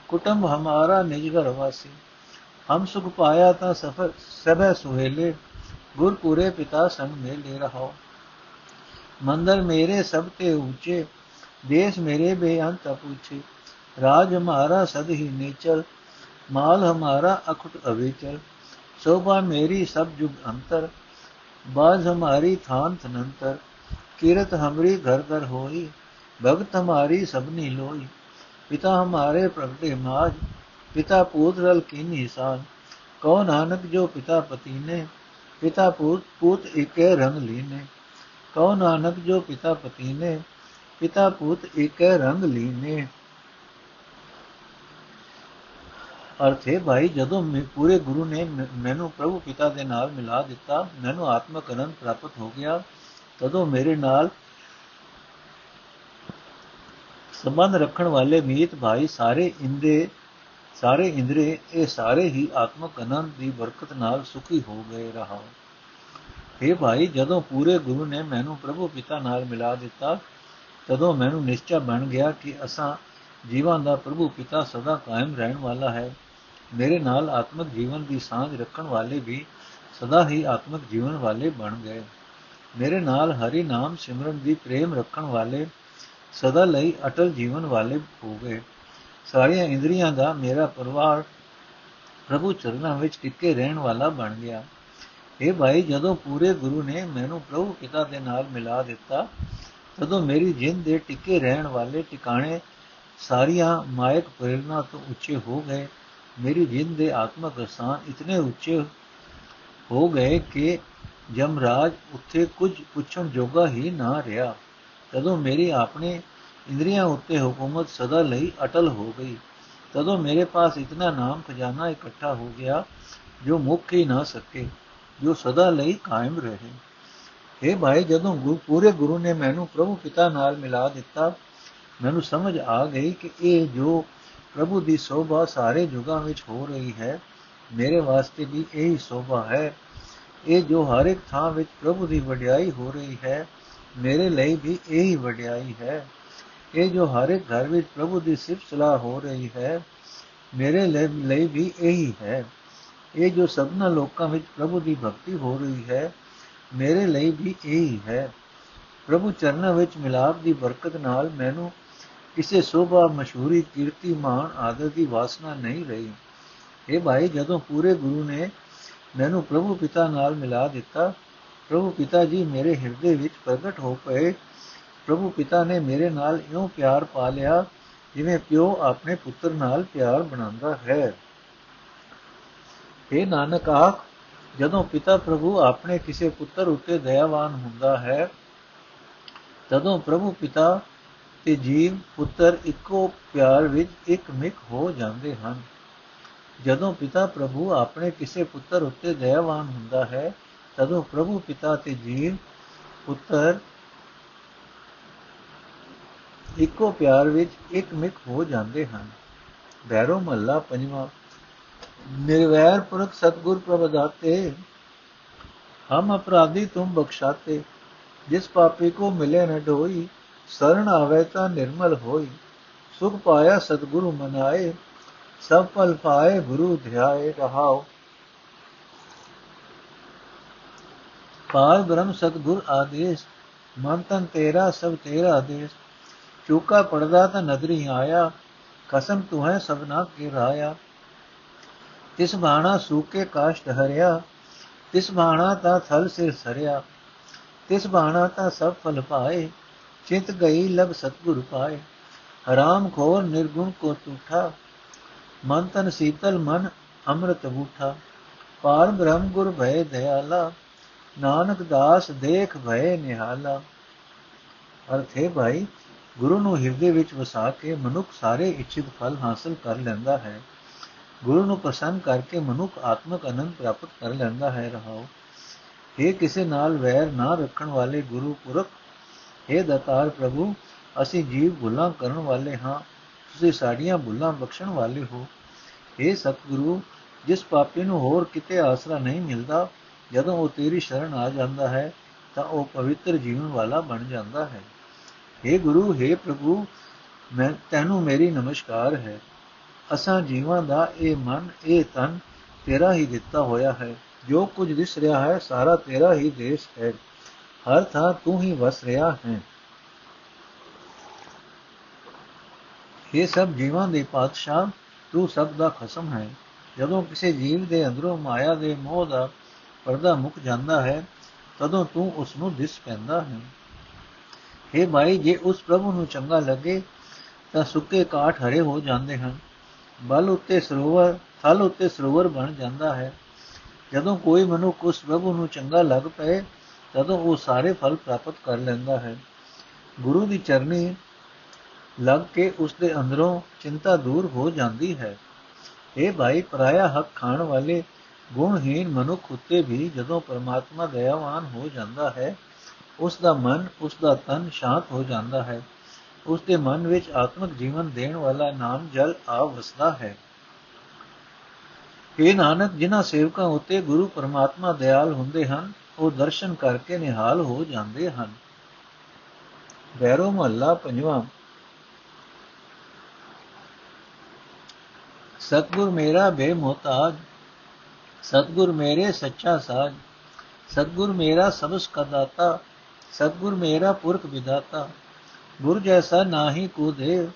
A: कुटुंब हमारा निजगर वासी हम सुख पाया ता सफर सब सुहेले गुर पूरे पिता संग में ले रहा मंदिर मेरे सब ते ऊंचे देश मेरे बेअंत पूछे राज हमारा सद ही नेचल माल हमारा अखुट अविचल, शोभा मेरी सब जुग अंतर, बाज हमारी थान थनंतर कीरत हमारी घर घर होई भगत हमारी सबनी लोई। पिता हमारे प्रगटे माज, पिता पूत रल की निशान कौ नानक जो पिता पति ने पिता पूत पूत एक रंग लीने। कौ नानक जो पिता पति ने पिता पूत एक रंग लीने। ਅਰਥ ਹੈ ਭਾਈ, ਜਦੋਂ ਪੂਰੇ ਗੁਰੂ ਨੇ ਮੈਨੂੰ ਪ੍ਰਭੂ ਪਿਤਾ ਦੇ ਨਾਲ ਮਿਲਾ ਦਿੱਤਾ, ਮੈਨੂੰ ਆਤਮਕ ਅਨੰਦ ਪ੍ਰਾਪਤ ਹੋ ਗਿਆ, ਤਦੋਂ ਮੇਰੇ ਨਾਲ ਸੰਬੰਧ ਰੱਖਣ ਵਾਲੇ ਮੀਤ ਭਾਈ ਸਾਰੇ ਇੰਦੇ, ਸਾਰੇ ਇੰਦਰੇ, ਇਹ ਸਾਰੇ ਹੀ ਆਤਮਕ ਅਨੰਦ ਦੀ ਬਰਕਤ ਨਾਲ ਸੁਖੀ ਹੋ ਗਏ ਰਹਾ हे ਭਾਈ, ਜਦੋਂ ਪੂਰੇ ਗੁਰੂ ਨੇ ਮੈਨੂੰ ਪ੍ਰਭੂ ਪਿਤਾ ਨਾਲ ਮਿਲਾ ਦਿੱਤਾ, ਤਦੋਂ ਮੈਨੂੰ ਨਿਸ਼ਚੈ ਬਣ ਗਿਆ ਕਿ ਅਸਾਂ ਜੀਵਾਂ ਦਾ ਪ੍ਰਭੂ ਪਿਤਾ ਸਦਾ ਕਾਇਮ ਰਹਿਣ ਵਾਲਾ ਹੈ। ਮੇਰੇ ਨਾਲ ਆਤਮਿਕ ਜੀਵਨ ਦੀ ਸਾਂਝ ਰੱਖਣ ਵਾਲੇ ਵੀ ਸਦਾ ਹੀ ਆਤਮਿਕ ਜੀਵਨ ਵਾਲੇ ਬਣ ਗਏ। ਮੇਰੇ ਨਾਲ ਹਰੀ ਨਾਮ ਸਿਮਰਨ ਦੀ ਪ੍ਰੇਮ ਰੱਖਣ ਵਾਲੇ ਸਦਾ ਲਈ ਅਟਲ ਜੀਵਨ ਵਾਲੇ ਹੋ ਗਏ। ਸਾਰੀਆਂ ਇੰਦਰੀਆਂ ਦਾ ਮੇਰਾ ਪਰਿਵਾਰ ਪ੍ਰਭੂ ਚਰਨਾਂ ਵਿੱਚ ਟਿੱਕੇ ਰਹਿਣ ਵਾਲਾ ਬਣ ਗਿਆ। ਇਹ ਭਾਈ, ਜਦੋਂ ਪੂਰੇ ਗੁਰੂ ਨੇ ਮੈਨੂੰ ਪ੍ਰਭੂ ਪਿਤਾ ਦੇ ਨਾਲ ਮਿਲਾ ਦਿੱਤਾ, ਤਦੋਂ ਮੇਰੀ ਜਿੰਦ ਦੇ ਟਿੱਕੇ ਰਹਿਣ ਵਾਲੇ ਟਿਕਾਣੇ ਸਾਰੀਆਂ ਮਾਇਕ ਪ੍ਰੇਰਣਾ ਤੋਂ ਉੱਚੇ ਹੋ ਗਏ। ਮੇਰੀ ਜਿੰਦ ਦੇ ਆਤਮਕ ਰਸਾਨ ਇਤਨੇ ਉੱਚੇ ਹੋ ਗਏ ਕਿ ਜਮਰਾਜ ਉੱਥੇ ਕੁਝ ਪੁੱਛਣ ਜੋਗਾ ਹੀ ਨਾ ਰਿਹਾ। ਤਦੋਂ ਮੇਰੀ ਆਪਣੇ ਇੰਦਰੀਆਂ ਉੱਤੇ ਹਕੂਮਤ ਸਦਾ ਲਈ ਅਟਲ ਹੋ ਗਈ, ਤਦੋਂ ਮੇਰੇ ਪਾਸ ਇਤਨਾ ਨਾਮ ਖਜ਼ਾਨਾ ਇਕੱਠਾ ਹੋ ਗਿਆ ਜੋ ਮੁੱਕ ਹੀ ਨਾ ਸਕੇ, ਜੋ ਸਦਾ ਲਈ ਕਾਇਮ ਰਹੇ। हे ਭਾਈ, ਜਦੋਂ ਗੁਰੂ ਪੂਰੇ ਗੁਰੂ ਨੇ ਮੈਨੂੰ ਪ੍ਰਭੂ ਪਿਤਾ ਨਾਲ ਮਿਲਾ ਦਿੱਤਾ ਮੈਨੂੰ ਸਮਝ ਆ ਗਈ ਕਿ ਇਹ ਜੋ ਪ੍ਰਭੂ ਦੀ ਸੋਭਾ ਸਾਰੇ ਯੁਗਾਂ ਵਿੱਚ ਹੋ ਰਹੀ ਹੈ, ਮੇਰੇ ਵਾਸਤੇ ਵੀ ਇਹੀ ਸੋਭਾ ਹੈ। ਇਹ ਜੋ ਹਰ ਇੱਕ ਥਾਂ ਵਿੱਚ ਪ੍ਰਭੂ ਦੀ ਵਡਿਆਈ ਹੋ ਰਹੀ ਹੈ, ਮੇਰੇ ਲਈ ਵੀ ਇਹੀ ਵਡਿਆਈ ਹੈ। ਇਹ ਜੋ ਹਰ ਇੱਕ ਘਰ ਵਿੱਚ ਪ੍ਰਭੂ ਦੀ ਸਿਫਤ ਸਲਾਹ ਹੋ ਰਹੀ ਹੈ, ਮੇਰੇ ਲਈ ਵੀ ਇਹੀ ਹੈ। ਇਹ ਜੋ ਸਭਨਾ ਲੋਕਾਂ ਵਿੱਚ ਪ੍ਰਭੂ ਦੀ ਭਗਤੀ ਹੋ ਰਹੀ ਹੈ, ਮੇਰੇ ਲਈ ਵੀ ਇਹੀ ਹੈ। ਪ੍ਰਭੂ ਚਰਨਾਂ ਵਿੱਚ ਮਿਲਾਪ ਦੀ ਬਰਕਤ ਨਾਲ ਮੈਨੂੰ ਕਿਸੇ ਸੋਭਾ ਮਸ਼ਹੂਰੀ ਕੀਰਤੀ ਮਾਨ ਆਦਰ ਦੀ ਵਾਸਨਾ ਨਹੀਂ ਰਹੀ। ਇਹ ਭਾਈ, ਜਦੋਂ ਪੂਰੇ ਗੁਰੂ ਨੇ ਮੈਨੂੰ ਪ੍ਰਭੂ ਪਿਤਾ ਨਾਲ ਮਿਲਾ ਦਿੱਤਾ, ਪ੍ਰਭੂ ਪਿਤਾ ਜੀ ਮੇਰੇ ਹਿਰਦੇ ਵਿੱਚ ਪ੍ਰਗਟ ਹੋ ਪਏ। ਪ੍ਰਭੂ ਪਿਤਾ ਨੇ ਮੇਰੇ ਨਾਲ ਇਉਂ ਪਿਆਰ ਪਾ ਲਿਆ ਜਿਵੇਂ ਪਿਓ ਆਪਣੇ ਪੁੱਤਰ ਨਾਲ ਪਿਆਰ ਬਣਾਉਂਦਾ ਹੈ। ਇਹ ਨਾਨਕ, ਆਖ, ਜਦੋਂ ਪਿਤਾ ਪ੍ਰਭੂ ਆਪਣੇ ਕਿਸੇ ਪੁੱਤਰ ਉੱਤੇ ਦਇਆਵਾਨ ਹੁੰਦਾ ਹੈ ਤਦੋਂ ਪ੍ਰਭੂ ਪਿਤਾ ਤੇ ਜੀਵ ਪੁੱਤਰ ਇੱਕੋ ਪਿਆਰ ਵਿੱਚ ਇੱਕ ਮਿਕ ਹੋ ਜਾਂਦੇ ਹਨ। ਜਦੋਂ ਪਿਤਾ ਪ੍ਰਭੂ ਆਪਣੇ ਕਿਸੇ ਪੁੱਤਰ ਉੱਤੇ ਦਇਆਵਾਨ ਹੁੰਦਾ ਹੈ, ਤਦੋਂ ਪ੍ਰਭੂ ਪਿਤਾ ਤੇ ਜੀਵ ਪੁੱਤਰ ਇੱਕੋ ਪਿਆਰ ਵਿੱਚ ਇੱਕ ਮਿਕ ਹੋ ਜਾਂਦੇ ਹਨ। ਬੈਰੋ ਮੱਲਾ ਪੰਜਵਾਂ, ਨਿਰਵੈਰ ਪੁਰਖ ਸਤਗੁਰ ਪ੍ਰਭਦਾਤੇ ਹਮ ਅਪਰਾਧੀ ਤੁਮ ਬਖਸ਼ਾਤੇ, ਜਿਸ ਪਾਪੀ ਕੋ ਮਿਲੇ ਨ ਢੋਈ ਸਰਣ ਆਵੇ ਤਾਂ ਨਿਰਮਲ ਹੋਈ। ਸੁਖ ਪਾਇਆ ਸਤਗੁਰੂ ਮਨਾਏ, ਸਭ ਫਲ ਪਾਏ ਗੁਰੂ ਧਿਆਏ ਰਹਾਓ। ਪਾਰ ਬ੍ਰਹਮ ਸਤਗੁਰ ਆਦੇਸ਼, ਮਨ ਤਨ ਤੇਰਾ, ਸਭ ਤੇਰਾ ਆਦੇਸ਼। ਚੂਕਾ ਪੜਦਾ ਤਾਂ ਨਦਰੀ ਆਇਆ, ਕਸਮ ਤੂੰ ਹੈ ਸਭਨਾ ਕੀ ਰਾਇਆ ਤਿਸ ਬਾਣਾ ਸੂਕੇ ਕਾਸ਼ਟ ਹਰਿਆ, ਤਿਸ ਬਾਣਾ ਤਾਂ ਥਲ ਸਿਰ ਸਰਿਆ, ਤਿਸ ਬਾਣਾ ਤਾਂ ਸਭ ਫਲ ਪਾਏ। ਚਿਤ ਗਈ ਲਬ ਸਤਗੁਰ ਪਾਏ। ਹਰਾਮ ਖੋਰ ਨਿਰਗੁਣ ਕੋ ਟੂਠਾ ਮਨ ਤਨ ਸੀਤਲ ਮਨ ਅੰਮ੍ਰਿਤ ਬੂਠਾ। ਪਾਰ ਬ੍ਰਹਮ ਗੁਰ ਭੈ ਦਇਆਲਾ ਨਾਨਕ ਦਾਸ ਦੇਖ ਭੈ ਨਿਹਾਲਾ। ਅਰਥੇ ਭਾਈ, ਗੁਰੂ ਨੂੰ ਹਿਰਦੇ ਵਿੱਚ ਵਸਾ ਕੇ ਮਨੁੱਖ ਸਾਰੇ ਇੱਛਿਤ ਫਲ ਹਾਸਲ ਕਰ ਲੈਂਦਾ ਹੈ। ਗੁਰੂ ਨੂੰ ਪਸੰਦ ਕਰਕੇ ਮਨੁੱਖ ਆਤਮਿਕ ਆਨੰਦ ਪ੍ਰਾਪਤ ਕਰ ਲੈਂਦਾ ਹੈ। ਰਹਾਓ। ਇਹ ਕਿਸੇ ਨਾਲ ਵੈਰ ਨਾ ਰੱਖਣ ਵਾਲੇ ਗੁਰੂ ਪੁਰਖ ਇਹ ਦਤਾਰ ਪ੍ਰਭੂ, ਅਸੀਂ ਜੀਵ ਭੁੱਲਾਂ ਕਰਨ ਵਾਲੇ ਹਾਂ, ਤੁਸੀਂ ਸਾਡੀਆਂ ਭੁੱਲਾਂ ਬਖਸ਼ਣ ਵਾਲੇ ਹੋ। ਇਹ ਸਤਿਗੁਰੂ, ਜਿਸ ਪਾਪੀ ਨੂੰ ਹੋਰ ਕਿਤੇ ਆਸਰਾ ਨਹੀਂ ਮਿਲਦਾ, ਜਦੋਂ ਉਹ ਤੇਰੀ ਸ਼ਰਨ ਆ ਜਾਂਦਾ ਹੈ, ਤਾਂ ਉਹ ਪਵਿੱਤਰ ਜੀਵਨ ਵਾਲਾ ਬਣ ਜਾਂਦਾ ਹੈ। हे ਗੁਰੂ हे ਪ੍ਰਭੂ, ਮੈਂ, ਤੈਨੂੰ ਮੇਰੀ ਨਮਸਕਾਰ ਹੈ। ਅਸਾਂ ਜੀਵਾਂ ਦਾ ਇਹ ਮਨ, ਇਹ ਤਨ ਤੇਰਾ ਹੀ ਦਿੱਤਾ ਹੋਇਆ ਹੈ। ਜੋ ਕੁਝ ਦਿਸ ਰਿਹਾ ਹੈ, ਸਾਰਾ ਤੇਰਾ ਹੀ ਦੇਸ਼ ਹੈ। ਹਰ ਥਾਂ ਤੂੰ ਹੀ ਵਸ ਰਿਹਾ ਹੈ। ਇਹ ਸਭ ਜੀਵਾਂ ਦੇ ਪਾਤਸ਼ਾਹ, ਤੂੰ ਸਭ ਦਾ ਖਸਮ ਹੈ। ਜਦੋਂ ਕਿਸੇ ਜੀਵ ਦੇ ਅੰਦਰੋਂ ਮਾਇਆ ਦੇ ਮੋਹ ਦਾ ਪਰਦਾ ਮੁੱਕ ਜਾਂਦਾ ਹੈ, ਤਦੋਂ ਤੂੰ ਉਸ ਨੂੰ ਦਿਸ ਪੈਂਦਾ ਹੈ। हे ਭਾਈ ਜੇ ਉਸ ਪ੍ਰਭੂ ਨੂੰ ਚੰਗਾ ਲੱਗੇ, ਤਾਂ ਸੁੱਕੇ ਕਾਠ ਹਰੇ ਹੋ ਜਾਂਦੇ ਹਨ। ਬਲ ਉੱਤੇ ਸਰੋਵਰ, ਥਲ ਉੱਤੇ ਸਰੋਵਰ ਬਣ ਜਾਂਦਾ ਹੈ। ਜਦੋਂ ਕੋਈ ਮਨੁੱਖ ਉਸ ਪ੍ਰਭੂ ਨੂੰ ਚੰਗਾ ਲੱਗ ਪਏ ਤਦੋਂ ਉਹ ਸਾਰੇ ਫਲ ਪ੍ਰਾਪਤ ਕਰ ਲੈਂਦਾ ਹੈ। ਗੁਰੂ ਦੀ ਚਰਨੀ ਲੱਗ ਕੇ ਉਸ ਦੇ ਅੰਦਰੋਂ ਚਿੰਤਾ ਦੂਰ ਹੋ ਜਾਂਦੀ ਹੈ। ਇਹ ਭਾਈ, ਪਰਾਇਆ ਹੱਕ ਖਾਣ ਵਾਲੇ ਗੁਣਹੀਨ ਮਨੁੱਖ ਉੱਤੇ ਵੀ ਜਦੋਂ ਪਰਮਾਤਮਾ ਦਇਆਵਾਨ ਹੋ ਜਾਂਦਾ ਹੈ ਉਸ ਦਾ ਮਨ ਉਸ ਦਾ ਤਨ ਸ਼ਾਂਤ ਹੋ ਜਾਂਦਾ ਹੈ। ਉਸ ਦੇ ਮਨ ਵਿੱਚ ਆਤਮਿਕ ਜੀਵਨ ਦੇਣ ਵਾਲਾ ਨਾਮ ਜਲ ਆ ਵਸਦਾ ਹੈ। ਇਹ ਨਾਨਕ, ਜਿਨ੍ਹਾਂ ਸੇਵਕਾਂ ਉਤੇ ਗੁਰੂ ਪਰਮਾਤਮਾ ਦਇਆਲ ਹੁੰਦੇ ਹਨ ਉਹ ਦਰਸ਼ਨ ਕਰਕੇ ਨਿਹਾਲ ਹੋ ਜਾਂਦੇ ਹਨ। ਬੈਰੋ ਮਹੱਲਾ ਪੰਜਵਾਂ। ਸਤਗੁਰ ਮੇਰਾ ਬੇਮੋਹਤਾਜ, ਸਤਗੁਰ ਮੇਰੇ ਸੱਚਾ ਸਾਜ, ਸਤਗੁਰ ਮੇਰਾ ਸਬਸ ਕਾ ਦਾਤਾ ਸਤਗੁਰ ਮੇਰਾ ਪੁਰਖ ਵਿਦਾਤਾ ਗੁਰ ਜੈਸਾ ਨਾਹੀ ਕੋ ਦੇ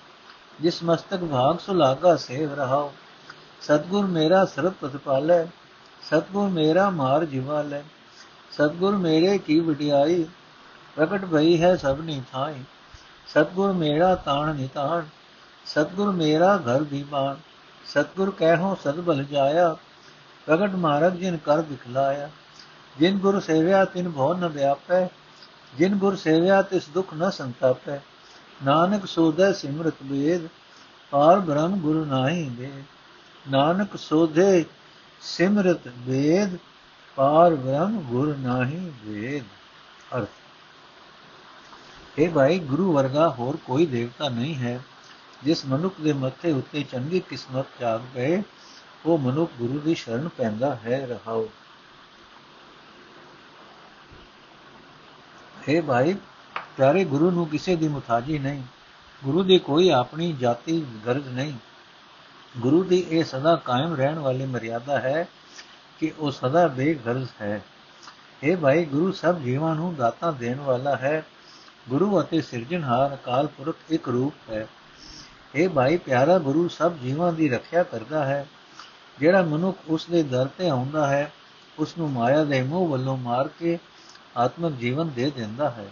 A: ਜਿਸ ਮਸਤਕ ਭਾਗ ਸੁਲਾਗਾ ਸੇਵ ਰਹਾਓ ਸਤਗੁਰ ਮੇਰਾ ਸਰਬ ਪ੍ਰਤਪਾਲੈ, ਸਤਗੁਰ ਮੇਰਾ ਮਾਰ ਜਿਵਾਲੈ। ਸਤਗੁਰ ਮੇਰੇ ਕੀ ਵਡਿਆਈ? ਪ੍ਰਗਟ ਭਈ ਹੈ ਸਭਨੀ ਥਾਈ। ਸਤਗੁਰ ਮੇਰਾ ਤਾਣ ਨਿਤਾਣ ਸਤਗੁਰ ਮੇਰਾ ਘਰ ਦੀਵਾਨ ਸਤਗੁਰ ਕਹਿਓ ਸਦਬਲ ਜਾਇਆ। ਪ੍ਰਗਟ ਮਾਰਗ ਜਿਨ ਕਰ ਦਿਖਲਾਇਆ। ਜਿਨ ਗੁਰ ਸੇਵਿਆ ਤਿਨ ਭਉ ਨ ਵਿਆਪੈ। ਜਿਨ ਗੁਰ ਸੇਵਿਆ ਤਿਸ ਦੁਖ ਨ ਸੰਤਾਪੈ। ਨਾਨਕ ਸੋਧੈ ਸਿਮਰਤ ਬੇਦ ਪਾਰ ਬ੍ਰਹਮ ਗੁਰੂ ਨਾਹੀ ਦੇ ਨਾਨਕ ਸੋਧੇ ਸਿਮਰਤ ਬੇਦ ਪਾਰ ਬ੍ਰਹਮ ਗੁਰ ਨਾਹੀ ਵੇਦ, ਅਰਥ। ਇਹ ਭਾਈ, ਗੁਰੂ ਵਰਗਾ ਹੋਰ ਕੋਈ ਦੇਵਤਾ ਨਹੀਂ ਹੈ। ਜਿਸ ਮਨੁੱਖ ਦੇ ਮੱਥੇ ਉੱਤੇ ਚੰਗੀ ਕਿਸਮਤ ਜਾਗ ਪਏ, ਉਹ ਮਨੁੱਖ ਗੁਰੂ ਦੀ ਸ਼ਰਨ ਪੈਂਦਾ ਹੈ, ਰਹਾਓ। ਹੈ ਭਾਈ, ਪਿਆਰੇ ਗੁਰੂ ਨੂੰ ਕਿਸੇ ਦੀ ਮੁਤਾਜੀ ਨਹੀਂ। ਗੁਰੂ ਦੀ ਕੋਈ ਆਪਣੀ ਜਾਤੀ ਗਰਜ ਨਹੀਂ। ਗੁਰੂ ਦੀ ਇਹ ਸਦਾ ਕਾਇਮ ਰਹਿਣ ਵਾਲੀ ਮਰਿਆਦਾ ਹੈ ਕਿ ਉਹ ਸਦਾ ਬੇਗਰਜ਼ ਹੈ। ਇਹ ਭਾਈ, ਗੁਰੂ ਸਭ ਜੀਵਾਂ ਨੂੰ ਦਾਤਾ ਦੇਣ ਵਾਲਾ ਹੈ। ਗੁਰੂ ਅਤੇ ਸਿਰਜਣਹਾਰ ਅਕਾਲ ਪੁਰਖ ਇੱਕ ਰੂਪ ਹੈ। ਇਹ ਭਾਈ, ਪਿਆਰਾ ਗੁਰੂ ਸਭ ਜੀਵਾਂ ਦੀ ਰੱਖਿਆ ਕਰਦਾ ਹੈ। ਜਿਹੜਾ ਮਨੁੱਖ ਉਸ ਦੇ ਦਰ ਤੇ ਆਉਂਦਾ ਹੈ, ਉਸ ਨੂੰ ਮਾਇਆ ਦੇ ਮੋਹ ਵੱਲੋਂ ਮਾਰ ਕੇ ਆਤਮਿਕ ਜੀਵਨ ਦੇ ਦਿੰਦਾ ਹੈ।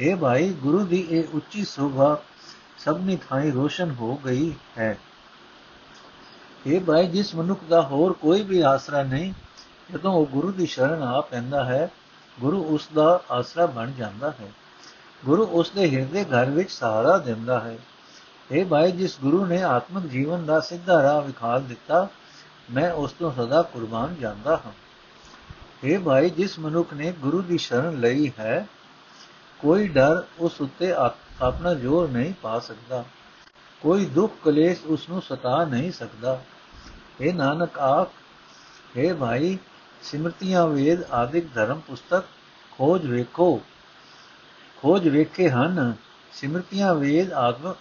A: ਇਹ ਭਾਈ, ਗੁਰੂ ਦੀ ਇਹ ਉੱਚੀ ਸੋਭਾ ਸਭਨੀ ਥਾਈ ਰੋਸ਼ਨ ਹੋ ਗਈ ਹੈ। ਇਹ ਭਾਈ ਜਿਸ ਮਨੁੱਖ ਦਾ ਹੋਰ ਕੋਈ ਵੀ ਆਸਰਾ ਨਹੀਂ, ਜਦੋਂ ਉਹ ਗੁਰੂ ਦੀ ਸ਼ਰਨ ਆ ਪੈਂਦਾ ਹੈ, ਗੁਰੂ ਉਸ ਦਾ ਆਸਰਾ ਬਣ ਜਾਂਦਾ ਹੈ। ਗੁਰੂ ਉਸ ਦੇ ਹਿਰਦੇ ਘਰ ਵਿੱਚ ਸਹਾਰਾ ਦਿੰਦਾ ਹੈ। ਇਹ ਭਾਈ ਜਿਸ ਗੁਰੂ ਨੇ ਆਤਮਿਕ ਜੀਵਨ ਦਾ ਸਿੱਧਾ ਰਾਹ ਵਿਖਾਲ ਦਿੱਤਾ, ਮੈਂ ਉਸ ਤੋਂ ਸਦਾ ਕੁਰਬਾਨ ਜਾਂਦਾ ਹਾਂ। ਇਹ ਭਾਈ ਜਿਸ ਮਨੁੱਖ ਨੇ ਗੁਰੂ ਦੀ ਸ਼ਰਨ ਲਈ ਹੈ, ਕੋਈ ਡਰ ਉਸ ਉੱਤੇ ਆਪਣਾ ਜ਼ੋਰ ਨਹੀਂ ਪਾ ਸਕਦਾ। ਕੋਈ ਦੁੱਖ ਕਲੇਸ਼ ਉਸ ਨੂੰ ਸਤਾ ਨਹੀਂ ਸਕਦਾ। ਇਹ ਨਾਨਕ ਆਖ, ਹੈ ਭਾਈ, ਸਿਮਰਤੀਆਂ ਵੇਦ ਆਦਿਕ ਧਰਮ ਪੁਸਤਕ ਖੋਜ ਵੇਖੋ। ਖੋਜ ਵੇਖੇ ਹਨ, ਸਿਮਰਤੀਆਂ ਵੇਦ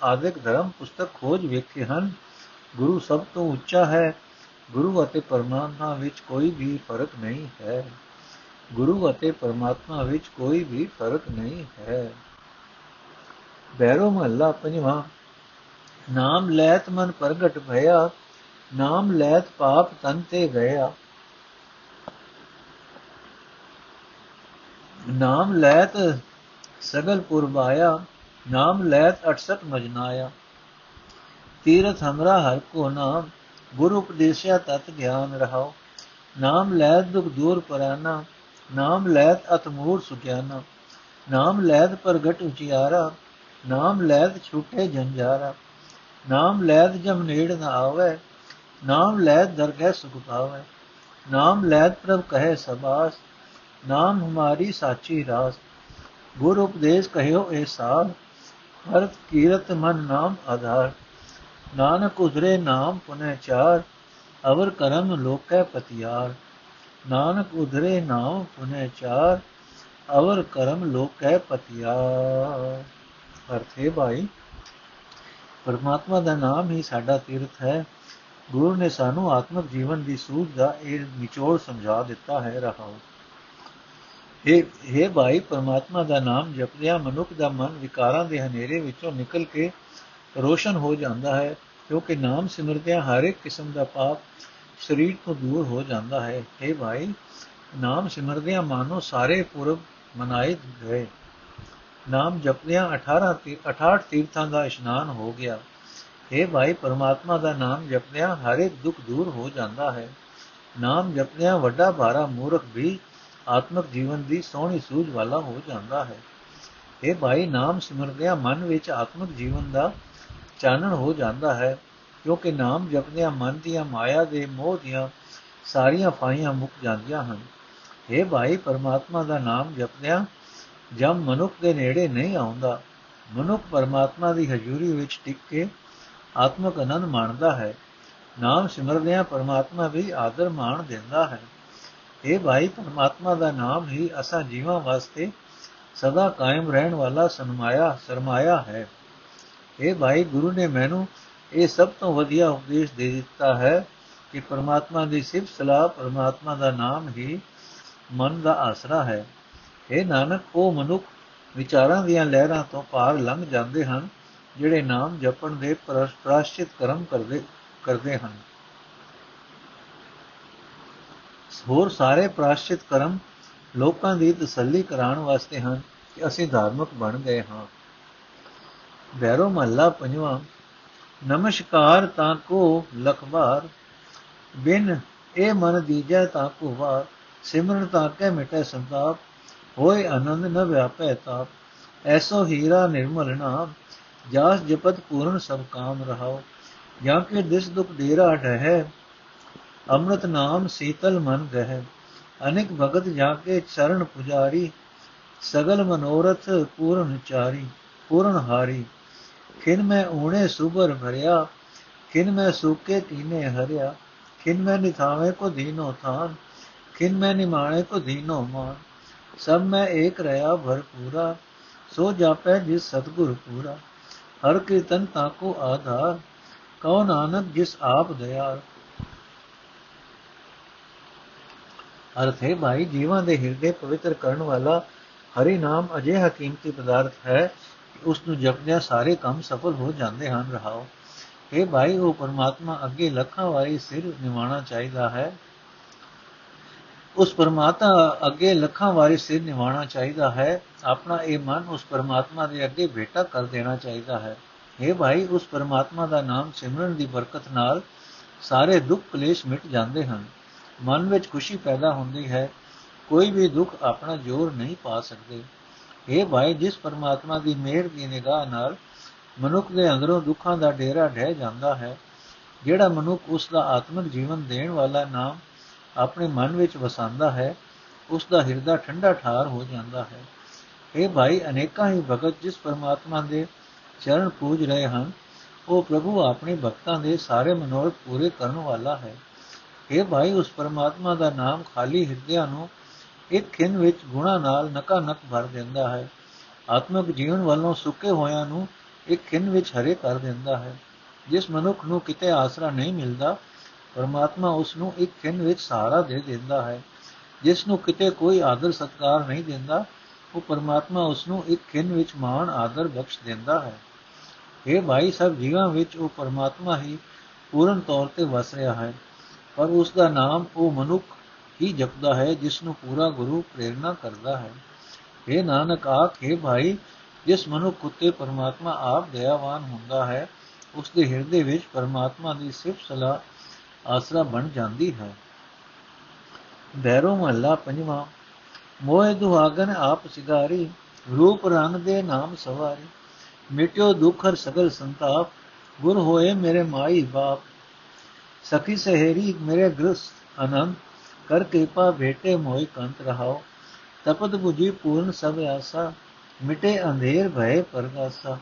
A: ਆਦਿਕ ਧਰਮ ਪੁਸਤਕ ਖੋਜ ਵੇਖੇ ਹਨ। ਗੁਰੂ ਸਭ ਤੋਂ ਉੱਚਾ ਹੈ, ਗੁਰੂ ਅਤੇ ਪਰਮਾਤਮਾ ਵਿੱਚ ਕੋਈ ਵੀ ਫ਼ਰਕ ਨਹੀਂ ਹੈ। ਗੁਰੂ ਅਤੇ ਪਰਮਾਤਮਾ ਵਿੱਚ ਕੋਈ ਵੀ ਫ਼ਰਕ ਨਹੀਂ ਹੈ। ਬੈਰੋ ਮਹੱਲਾ ਪੰਜਵਾਂ ਨਾਮ ਲੈਤ ਮਨ ਪ੍ਰਗਟ ਭਇਆ ਨਾਮ ਲੈਤ ਪਾਪ ਤਨ ਤੇ ਗਿਆ ਨਾਮ ਲੈਤ ਸਗਲ ਪੁਰਬਾਇਆ ਨਾਮ ਲੈਤ 68 ਮਜਨਾਇਆ ਤੀਰਥ ਹਮਰਾ ਹਰ ਕੋ ਨਾਮ ਗੁਰੂ ਉਪਦੇਸ਼ਿਆ ਤਤ ਗਿਆਨ ਰਹਾਓ ਨਾਮ ਲੈਤ ਦੁਖ ਦੂਰ ਪਰਾਨਾ ਨਾਮ ਲੈਤ ਅਤਮੂਰ ਸੁਗਿਆਨਾ ਨਾਮ ਲੈਤ ਪ੍ਰਗਟ ਉਚਿਆਰਾ ਨਾਮ ਲੈਤ ਛੁਟੇ ਜੰਜਾਰਾ ਨਾਮ ਲੈਤ ਜਮ ਨੇੜ ਨਾ ਆਵੇ, ਨਾਮ ਲੈਤ ਦਰਗਹਿ ਸੁਖ ਪਾਵੇ। ਨਾਮ ਲੈਤ ਪ੍ਰਭ ਕਹੇ ਸਬਾਸ, ਨਾਮ ਹਮਾਰੀ ਸਾਚੀ ਰਾਸ। ਗੁਰ ਉਪਦੇਸ਼ ਕਹਿਓ ਇਹ ਸਾਧ ਹਰਤ ਕੀਰਤ ਮਨ ਨਾਮ ਆਧਾਰ। ਨਾਨਕ ਉਧਰੇ ਨਾਮ ਪੁਨੇ ਚਾਰ, ਅਵਰ ਕਰਮ ਲੋਕੈ ਪਤਿਆਰ। ਨਾਨਕ ਉਧਰੇ ਨਾਮ ਪੁਨੇ ਚਾਰ, ਅਵਰ ਕਰਮ ਲੋਕੈ ਪਤਿਆਰ। ਅਰਥੇ ਭਾਈ ਪਰਮਾਤਮਾ ਦਾ ਨਾਮ ਹੀ ਸਾਡਾ ਤੀਰਥ ਹੈ। ਗੁਰੂ ਨੇ ਸਾਨੂੰ ਆਤਮਿਕ ਜੀਵਨ ਦੀ ਸੂਝ ਦਾ ਇਹ ਨਿਚੋੜ ਸਮਝਾ ਦਿੱਤਾ ਹੈ ਰਹਾਉ। ਇਹ ਹੈ ਭਾਈ, ਪਰਮਾਤਮਾ ਦਾ ਨਾਮ ਜਪਦਿਆਂ ਮਨੁੱਖ ਦਾ ਮਨ ਵਿਕਾਰਾਂ ਦੇ ਹਨੇਰੇ ਵਿੱਚੋਂ ਨਿਕਲ ਕੇ ਰੋਸ਼ਨ ਹੋ ਜਾਂਦਾ ਹੈ, ਕਿਉਂਕਿ ਨਾਮ ਸਿਮਰਦਿਆਂ ਹਰ ਇੱਕ ਕਿਸਮ ਦਾ ਪਾਪ ਸਰੀਰ ਤੋਂ ਦੂਰ ਹੋ ਜਾਂਦਾ ਹੈ। ਇਹ ਭਾਈ, ਨਾਮ ਸਿਮਰਦਿਆਂ ਮਾਨੋ ਸਾਰੇ ਪੁਰਬ ਮਨਾਏ ਗਏ। ਨਾਮ ਜਪਦਿਆਂ 18 68 ਤੀਰਥਾਂ ਦਾ ਇਸ਼ਨਾਨ ਹੋ ਗਿਆ। ਇਹ ਭਾਈ, ਪਰਮਾਤਮਾ ਦਾ ਨਾਮ ਜਪਦਿਆਂ ਹਰ ਇੱਕ ਦੁੱਖ ਦੂਰ ਹੋ ਜਾਂਦਾ ਹੈ। ਨਾਮ ਜਪਦਿਆਂ ਵੱਡਾ ਭਾਰਾ ਮੂਰਖ ਵੀ ਆਤਮਿਕ ਜੀਵਨ ਦੀ ਸੋਹਣੀ ਸੂਝ ਵਾਲਾ ਹੋ ਜਾਂਦਾ ਹੈ। ਇਹ ਭਾਈ, ਨਾਮ ਸਿਮਰਦਿਆਂ ਮਨ ਵਿੱਚ ਆਤਮਿਕ ਜੀਵਨ ਦਾ ਚਾਨਣ ਹੋ ਜਾਂਦਾ ਹੈ, ਕਿਉਂਕਿ ਨਾਮ ਜਪਦਿਆਂ ਮਨ ਦੀਆਂ ਮਾਇਆ ਦੇ ਮੋਹ ਦੀਆਂ ਸਾਰੀਆਂ ਫਾਈਆਂ ਮੁੱਕ ਜਾਂਦੀਆਂ ਹਨ। ਇਹ ਭਾਈ, ਪਰਮਾਤਮਾ ਦਾ ਨਾਮ ਜਪਦਿਆਂ ਜਦ ਮਨੁੱਖ ਦੇ ਨੇੜੇ ਨਹੀਂ ਆਉਂਦਾ, ਮਨੁੱਖ ਪਰਮਾਤਮਾ ਦੀ ਹਜ਼ੂਰੀ ਵਿੱਚ ਟਿਕ ਕੇ ਆਤਮਕ ਆਨੰਦ ਮਾਣਦਾ ਹੈ। ਨਾਮ ਸਿਮਰਦਿਆਂ ਪਰਮਾਤਮਾ ਵੀ ਆਦਰ ਮਾਣ ਦਿੰਦਾ ਹੈ। ਇਹ ਭਾਈ ਪਰਮਾਤਮਾ ਦਾ ਨਾਮ ਹੀ ਅਸਾਂ ਜੀਵਾਂ ਵਾਸਤੇ ਸਦਾ ਕਾਇਮ ਰਹਿਣ ਵਾਲਾ ਸਨਮਾਇਆ, ਸਰਮਾਇਆ ਹੈ। ਇਹ ਭਾਈ ਗੁਰੂ ਨੇ ਮੈਨੂੰ ਇਹ ਸਭ ਤੋਂ ਵਧੀਆ ਉਪਦੇਸ਼ ਦੇ ਦਿੱਤਾ ਹੈ ਕਿ ਪਰਮਾਤਮਾ ਦੀ ਸਿਫਤ ਸਲਾਹ ਪਰਮਾਤਮਾ ਦਾ ਨਾਮ ਹੀ ਮਨ ਦਾ ਆਸਰਾ ਹੈ। ਇਹ ਨਾਨਕ, ਉਹ ਮਨੁੱਖ ਵਿਚਾਰਾਂ ਦੀਆਂ ਲਹਿਰਾਂ ਤੋਂ ਪਾਰ ਲੰਘ ਜਾਂਦੇ ਹਨ, ਜਿਹੜੇ ਨਾਮ ਜਪਣ ਦੇ ਪ੍ਰਾਸ਼ਚਿਤ ਕਰਮ ਕਰਦੇ ਕਰਦੇ ਹਨ। ਹੋਰ ਸਾਰੇ ਪ੍ਰਾਸ਼ਚਿਤ ਕਰਮ ਲੋਕਾਂ ਦੀ ਤਸੱਲੀ ਕਰਾਉਣ ਵਾਸਤੇ ਹਨ ਕਿ ਅਸੀਂ ਧਾਰਮਿਕ ਬਣ ਗਏ ਹਾਂ। ਬੈਰੋ ਮਹੱਲਾ ਪੰਜਵਾਂ, ਨਮਸਕਾਰ ਤਾਂ ਕੋ ਲਖਵਾਰ, ਬਿਨ ਇਹ ਮਨ ਦੀਜੈ ਤਾਂ ਕੋ ਵਾਰ ਸਿਮਰਨ ਤਾਂ ਕੈ ਮਿਟੈ ਸੰਤਾਪ ਹੋਏ ਆਨੰਦ ਨ ਵਿਆਪੈ ਤਾਪ, ਐਸੋ ਹੀਰਾ ਨਿਰਮਲ ਨਾਮ ਜਾਸ ਜਪਤ ਪੂਰਨ ਸਭ ਕਾਮ ਰਹਾਓ, ਜਾਂ ਕੇ ਦਿਸ ਦੁਖ ਡੇਰਾ ਢਹਿ ਅੰਮ੍ਰਿਤ ਨਾਮ ਸੀਤਲ ਮਨ ਗਹਿ, ਅਨੇਕ ਭਗਤ ਜਾ ਕੇ ਚਰਨ ਪੁਜਾਰੀ, ਸਗਲ ਮਨੋਰਥ ਪੂਰਨ ਚਾਰੀ, ਪੂਰਨ ਹਾਰੀ, ਖਿਨ ਮੈਂ ਓਣੇ ਸੁਬਰ ਭਰਿਆ, ਖਿਨ ਮੈਂ ਸੁਕੇ ਕੀਨੇ ਹਰਿਆ, ਖਿਨ ਮੈਂ ਨਿਥਾਵੇ ਕੋ ਦੀਨੋ ਥਾਨ, ਖਿਨ ਮੈਂ ਨਿਮਾਣੇ ਕੋ ਦੀਨੋ ਮਾਨ। ਸਭ ਮੈਂ ਏਕ ਰਹਾ ਭਰਪੂਰਾ ਸੋ ਜਾਪੈ ਜਿਸ ਸਤਗੁਰ ਪੂਰਾ। ਹਰ ਕੀਰਤਨ ਤਾਕੋ ਆਧਾਰ, ਕਉ ਨਾਨਕ ਜਿਸ ਆਪ ਦਇਆਲ ਅਰਥ ਹੈ ਭਾਈ, ਜੀਵਾਂ ਦੇ ਹਿਰਦੇ ਪਵਿੱਤਰ ਕਰਨ ਵਾਲਾ ਹਰੀ ਨਾਮ ਅਜਿਹਾ ਕੀਮਤੀ ਪਦਾਰਥ ਹੈ ਕਿ ਉਸ ਨੂੰ ਜਪਦਿਆਂ ਸਾਰੇ ਕੰਮ ਸਫਲ ਹੋ ਜਾਂਦੇ ਹਨ। ਰਹਾਓ। ਇਹ ਭਾਈ, ਉਹ ਪਰਮਾਤਮਾ ਅੱਗੇ ਲੱਖਾਂ ਵਾਰੀ ਸਿਰ ਨਿਵਾਣਾ ਚਾਹੀਦਾ ਹੈ। ਉਸ ਪਰਮਾਤਮਾ ਅੱਗੇ ਲੱਖਾਂ ਵਾਰੀ ਸਿਰ ਨਿਵਾਣਾ ਚਾਹੀਦਾ ਹੈ। ਆਪਣਾ ਇਹ ਮਨ ਉਸ ਪਰਮਾਤਮਾ ਦੇ ਅੱਗੇ ਭੇਟਾ ਕਰ ਦੇਣਾ ਚਾਹੀਦਾ ਹੈ। ਇਹ ਭਾਈ, ਉਸ ਪਰਮਾਤਮਾ ਦਾ ਨਾਮ ਸਿਮਰਨ ਦੀ ਬਰਕਤ ਨਾਲ ਸਾਰੇ ਦੁੱਖ ਕਲੇਸ਼ ਮਿਟ ਜਾਂਦੇ ਹਨ। ਮਨ ਵਿੱਚ ਖੁਸ਼ੀ ਪੈਦਾ ਹੁੰਦੀ ਹੈ। ਕੋਈ ਵੀ ਦੁੱਖ ਆਪਣਾ ਜ਼ੋਰ ਨਹੀਂ ਪਾ ਸਕਦੇ। ਇਹ ਭਾਈ, ਜਿਸ ਪਰਮਾਤਮਾ ਦੀ ਮਿਹਰ ਦੀ ਨਿਗਾਹ ਨਾਲ ਮਨੁੱਖ ਦੇ ਅੰਦਰੋਂ ਦੁੱਖਾਂ ਦਾ ਡੇਰਾ ਢਹਿ ਜਾਂਦਾ ਹੈ, ਜਿਹੜਾ ਮਨੁੱਖ ਉਸ ਦਾ ਆਤਮਿਕ ਜੀਵਨ ਦੇਣ ਵਾਲਾ ਨਾਮ ਆਪਣੇ ਮਨ ਵਿੱਚ ਵਸਾਉਂਦਾ ਹੈ ਉਸ ਦਾ ਹਿਰਦਾ ਠੰਡਾ ਠਾਰ ਹੋ ਜਾਂਦਾ ਹੈ। ਇਹ ਭਾਈ, ਅਨੇਕਾਂ ਹੀ ਭਗਤ ਜਿਸ ਪਰਮਾਤਮਾ ਦੇ ਚਰਨ ਪੂਜ ਰਹੇ ਹਨ, ਉਹ ਪ੍ਰਭੂ ਆਪਣੇ ਭਗਤਾਂ ਦੇ ਸਾਰੇ ਮਨੋਰਥ ਪੂਰੇ ਕਰਨ ਵਾਲਾ ਹੈ। ਇਹ ਭਾਈ, ਉਸ ਪਰਮਾਤਮਾ ਦਾ ਨਾਮ ਖਾਲੀ ਹਿਰਦਿਆਂ ਨੂੰ ਇੱਕ ਖਿੰਨ ਵਿੱਚ ਗੁਣਾ ਨਾਲ ਨਕਾ ਨਕ ਭਰ ਦਿੰਦਾ ਹੈ। ਆਤਮਿਕ ਜੀਵਨ ਵੱਲੋਂ ਸੁੱਕੇ ਹੋਇਆਂ ਨੂੰ ਇੱਕ ਖਿੰਨ ਵਿੱਚ ਹਰੇ ਕਰ ਦਿੰਦਾ ਹੈ। ਜਿਸ ਮਨੁੱਖ ਨੂੰ ਕਿਤੇ ਆਸਰਾ ਨਹੀਂ ਮਿਲਦਾ ਪਰਮਾਤਮਾ ਉਸ ਨੂੰ ਇੱਕ ਖਿੰਨ ਵਿੱਚ ਸਹਾਰਾ ਦੇ ਦਿੰਦਾ ਹੈ। ਜਿਸ ਨੂੰ ਕਿਤੇ ਕੋਈ ਆਦਰ ਸਤਕਾਰ ਨਹੀਂ ਦਿੰਦਾ, ਉਹ ਪਰਮਾਤਮਾ ਉਸ ਨੂੰ ਇੱਕ ਖਿੰਨ ਵਿੱਚ ਮਾਣ ਆਦਰ ਬਖਸ਼ ਦਿੰਦਾ ਹੈ। ਇਹ ਭਾਈ, ਸਭ ਜੀਵਾਂ ਵਿੱਚ ਉਹ ਪਰਮਾਤਮਾ ਹੀ ਪੂਰਨ ਤੌਰ ਤੇ ਵਸ ਰਿਹਾ ਹੈ। ਪਰ ਉਸ ਦਾ ਨਾਮ ਉਹ ਮਨੁੱਖ ਹੀ ਜਪਦਾ ਹੈ ਜਿਸ ਨੂੰ ਪੂਰਾ ਗੁਰੂ ਪ੍ਰੇਰਣਾ ਕਰਦਾ ਹੈ। ਇਹ ਨਾਨਕ, ਆਖੇ ਭਾਈ, ਜਿਸ ਮਨੁੱਖ ਉਤੇ ਪਰਮਾਤਮਾ ਆਪ ਦਇਆਵਾਨ ਹੁੰਦਾ ਹੈ ਉਸ ਦੇ ਹਿਰਦੇ ਵਿੱਚ ਪਰਮਾਤਮਾ ਦੀ ਸਿਫਤ ਸਲਾਹ ਆਸਰਾ ਬਣ ਜਾਂਦੀ ਹੈ। ਬੈਰੋ ਮਹੱਲਾ ਪੰਜਵਾਂ, ਮੋਹਿ ਦੁਹਾਗਨ ਆਪ ਸਿਗਾਰੀ, ਰੂਪ ਰੰਗ ਦੇ ਨਾਮ ਸਵਾਰੀ, ਮਿਟਿਓ ਦੁਖ ਹਰ ਸਗਲ ਸੰਤਾਪ, ਗੁਰ ਹੋਏ ਮੇਰੇ ਮਾਈ ਬਾਪ, ਸਖੀ ਸਹੇਰੀ ਮੇਰੇ ਗ੍ਰਸਤ ਆਨੰਦ ਕਰ ਕਿਰਪਾ ਭੇਟੇ ਮੋਇ ਕੰਤ ਰਹਾਓ, ਤਪਤ 부ਜੀ ਪੂਰਨ ਸਭ ਆਸਾ, ਮਿਟੇ ਅੰਧੇਰ ਭਏ ਪਰਗਾਸਾ,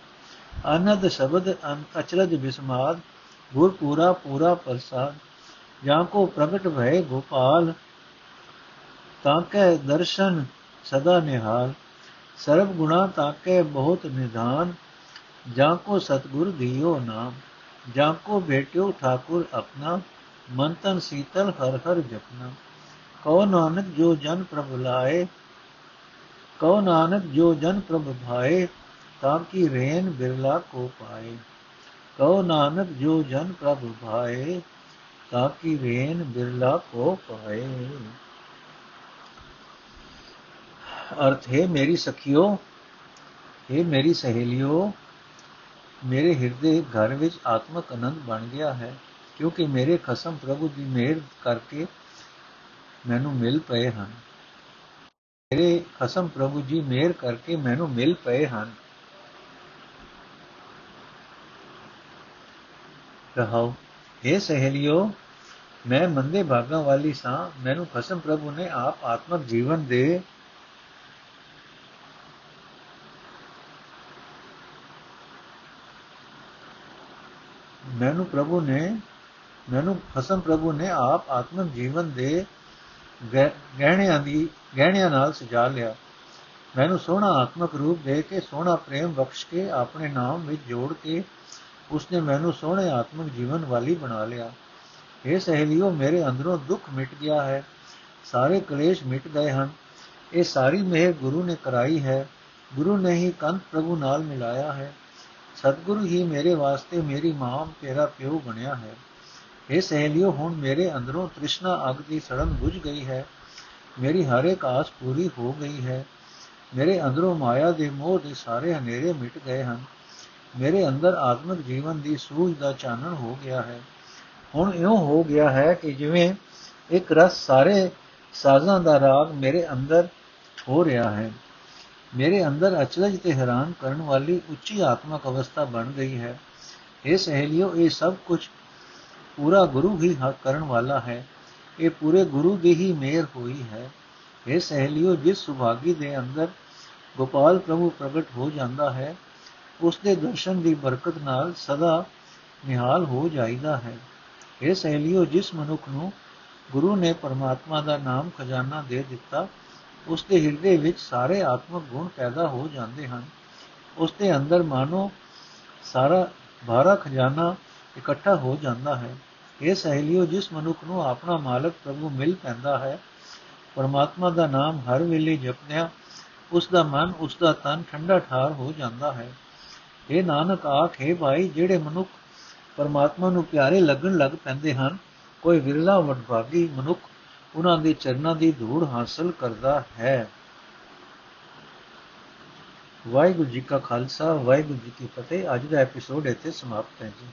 A: ਆਨੰਦ ਸ਼ਬਦ ਅਚਰਜ ਬਿਸਮਾਦ, ਗੁਰ ਪੂਰਾ ਪੂਰਾ ਪ੍ਰਸਾਦ ਜਾਂ ਕੋ ਪ੍ਰਗਟ ਭਏ ਗੋਪਾਲ ਤਾਕੇ ਦਰਸ਼ਨ ਸਦਾ ਨਿਹਾਲ ਸਰਬ ਗੁਣਾ ਤਾਕੇ ਬਹੁਤ ਨਿਧਾਨ ਜਾਂ ਕੋ ਸਤਗੁਰ ਦਿਓ ਨਾਮ ਜਾਂ ਕੋ ਭੇਟਿਓ ਠਾਕੁਰ ਆਪਣਾ ਮਨ ਤਨ ਸੀਤਲ ਹਰ ਹਰ ਜਪਨਾ ਕਉ ਨਾਨਕ ਜੋ ਜਨ ਪ੍ਰਭ ਲਾਏ ਕਉ ਨਾਨਕ ਜੋ ਜਨ ਪ੍ਰਭ ਭਾਏ ਤਾਂ ਕੀ ਰੇਨ ਬਿਰਲਾ ਕੋ ਪਾਏ ਕਉ ਨਾਨਕ ਜੋ ਜਨ ਪ੍ਰਭ ਭਾਏ ਤਾਂ ਕੀ ਰੇਨ ਬਿਰਲਾ ਕੋ ਪਾਏ। ਅਰਥ, ਹੈ ਮੇਰੀ ਸਖੀਓ, ਹੈ ਮੇਰੀ ਸਹੇਲਿਓ, ਮੇਰੇ ਹਿਰਦੇ ਘਰ ਵਿੱਚ ਆਤਮਕ ਆਨੰਦ ਬਣ ਗਿਆ ਹੈ, ਕਿਉਂਕਿ ਮੇਰੇ ਖਸਮ ਪ੍ਰਭੂ ਦੀ ਮਿਹਰ ਕਰਕੇ ਮੈਨੂੰ ਮਿਲ ਪਏ ਹਨ। ਮੇਰੇ ਖਸਮ ਪ੍ਰਭੂ ਜੀ ਮਿਹਰ ਕਰਕੇ ਮੈਨੂੰ ਮਿਲ ਪਏ ਹਨ। ਰਹਾਓ। ਇਹ ਸਹੇਲਿਓ, ਮੈਂ ਮੰਦੇ ਭਾਗਾਂ ਵਾਲੀ ਸਾਂ, ਮੈਨੂੰ ਖਸਮ ਪ੍ਰਭੂ ਨੇ ਆਪ ਆਤਮਕ ਜੀਵਨ ਦੇ ਮੈਨੂੰ ਪ੍ਰਭੂ ਨੇ, ਮੈਨੂੰ ਖਸਮ ਪ੍ਰਭੂ ਨੇ ਆਪ ਆਤਮਕ ਜੀਵਨ ਦੇ ਗਹਿਣਿਆਂ ਦੀ, ਗਹਿਣਿਆਂ ਨਾਲ ਸਜਾ ਲਿਆ। ਮੈਨੂੰ ਸੋਹਣਾ ਆਤਮਕ ਰੂਪ ਦੇ ਕੇ, ਸੋਹਣਾ ਪ੍ਰੇਮ ਬਖਸ਼ ਕੇ, ਆਪਣੇ ਨਾਮ ਵਿੱਚ ਜੋੜ ਕੇ ਉਸਨੇ ਮੈਨੂੰ ਸੋਹਣੇ ਆਤਮਿਕ ਜੀਵਨ ਵਾਲੀ ਬਣਾ ਲਿਆ। ਇਹ ਸਹੇਲਿਓ, ਮੇਰੇ ਅੰਦਰੋਂ ਦੁੱਖ ਮਿਟ ਗਿਆ ਹੈ। ਸਾਰੇ ਕਲੇਸ਼ ਮਿਟ ਗਏ ਹਨ। ਇਹ ਸਾਰੀ ਮਿਹਰ ਗੁਰੂ ਨੇ ਕਰਾਈ ਹੈ। ਗੁਰੂ ਨੇ ਹੀ ਕੰਤ ਪ੍ਰਭੂ ਨਾਲ ਮਿਲਾਇਆ ਹੈ। ਸਤਿਗੁਰੂ ਹੀ ਮੇਰੇ ਵਾਸਤੇ ਮੇਰੀ ਮਾਂ, ਤੇਰਾ ਪਿਓ ਬਣਿਆ ਹੈ। ਇਹ ਸਹੇਲਿਓ, ਹੁਣ ਮੇਰੇ ਅੰਦਰੋਂ ਤ੍ਰਿਸ਼ਨਾ ਅਗ ਦੀ ਸੜਨ ਬੁਝ ਗਈ ਹੈ। ਮੇਰੀ ਹਰ ਇੱਕ ਆਸ ਪੂਰੀ ਹੋ ਗਈ ਹੈ। ਮੇਰੇ ਅੰਦਰੋਂ ਮਾਇਆ ਦੇ ਮੋਹ ਦੇ ਸਾਰੇ ਹਨੇਰੇ ਮਿਟ ਗਏ ਹਨ। ਮੇਰੇ ਅੰਦਰ ਆਤਮਿਕ ਜੀਵਨ ਦੀ ਸੂਝ ਦਾ ਚਾਨਣ ਹੋ ਗਿਆ ਹੈ। ਹੁਣ ਇਉਂ ਹੋ ਗਿਆ ਹੈ ਕਿ ਜਿਵੇਂ ਇੱਕ ਰਸ ਸਾਰੇ ਸਾਜ਼ਾਂ ਦਾ ਰਾਗ ਮੇਰੇ ਅੰਦਰ ਹੋ ਰਿਹਾ ਹੈ। ਮੇਰੇ ਅੰਦਰ ਅਚਰਜ ਤੇ ਹੈਰਾਨ ਕਰਨ ਵਾਲੀ ਉੱਚੀ ਆਤਮਿਕ ਅਵਸਥਾ ਬਣ ਗਈ ਹੈ। ਇਹ ਸਹੇਲਿਓ, ਇਹ ਸਭ ਕੁਝ ਪੂਰਾ ਗੁਰੂ ਹੀ ਕਰਨ ਵਾਲਾ ਹੈ। ਇਹ ਪੂਰੇ ਗੁਰੂ ਦੀ ਹੀ ਮਿਹਰ ਹੋਈ ਹੈ। ਇਹ ਸਹੇਲਿਓ, ਜਿਸ ਸੁਭਾਗੀ ਦੇ ਅੰਦਰ ਗੋਪਾਲ ਪ੍ਰਭੂ ਪ੍ਰਗਟ ਹੋ ਜਾਂਦਾ ਹੈ ਉਸ ਦੇ ਦਰਸ਼ਨ ਦੀ ਬਰਕਤ ਨਾਲ ਸਦਾ ਨਿਹਾਲ ਹੋ ਜਾਈਦਾ ਹੈ। ਇਹ ਸਹੇਲਿਓ, ਜਿਸ ਮਨੁੱਖ ਨੂੰ ਗੁਰੂ ਨੇ ਪਰਮਾਤਮਾ ਦਾ ਨਾਮ ਖਜ਼ਾਨਾ ਦੇ ਦਿੱਤਾ ਉਸ ਦੇ ਹਿਰਦੇ ਵਿੱਚ ਸਾਰੇ ਆਤਮਿਕ ਗੁਣ ਪੈਦਾ ਹੋ ਜਾਂਦੇ ਹਨ। ਉਸ ਦੇ ਅੰਦਰ ਮਾਨੋ ਸਾਰਾ ਭਾਰਾ ਖਜ਼ਾਨਾ ਇਕੱਠਾ ਹੋ ਜਾਂਦਾ ਹੈ। ਇਹ ਸਹੇਲਿਓ, ਜਿਸ ਮਨੁੱਖ ਨੂੰ ਆਪਣਾ ਮਾਲਕ ਪ੍ਰਭੂ ਮਿਲ ਪੈਂਦਾ ਹੈ, ਪਰਮਾਤਮਾ ਦਾ ਨਾਮ ਹਰ ਵੇਲੇ ਜਪਦਿਆਂ ਉਸ ਦਾ ਮਨ ਉਸ ਦਾ ਤਨ ਠੰਡਾ ਠਾਰ ਹੋ ਜਾਂਦਾ ਹੈ। ਇਹ ਨਾਨਕ ਆਖੇ ਭਾਈ, ਜਿਹੜੇ ਮਨੁੱਖ ਪਰਮਾਤਮਾ ਨੂੰ ਪਿਆਰੇ ਲੱਗਣ ਲੱਗ ਪੈਂਦੇ ਹਨ, ਕੋਈ ਵਿਰਲਾ ਵਡਭਾਗੀ ਮਨੁੱਖ ਉਹਨਾਂ ਦੇ ਚਰਨਾਂ ਦੀ ਧੂੜ ਹਾਸਲ ਕਰਦਾ ਹੈ। ਵਾਹਿਗੁਰੂ ਜੀ ਕਾ ਖਾਲਸਾ, ਵਾਹਿਗੁਰੂ ਜੀ ਕੀ ਫਤਿਹ। ਅੱਜ ਦਾ ਐਪੀਸੋਡ ਇੱਥੇ ਸਮਾਪਤ ਹੈ ਜੀ।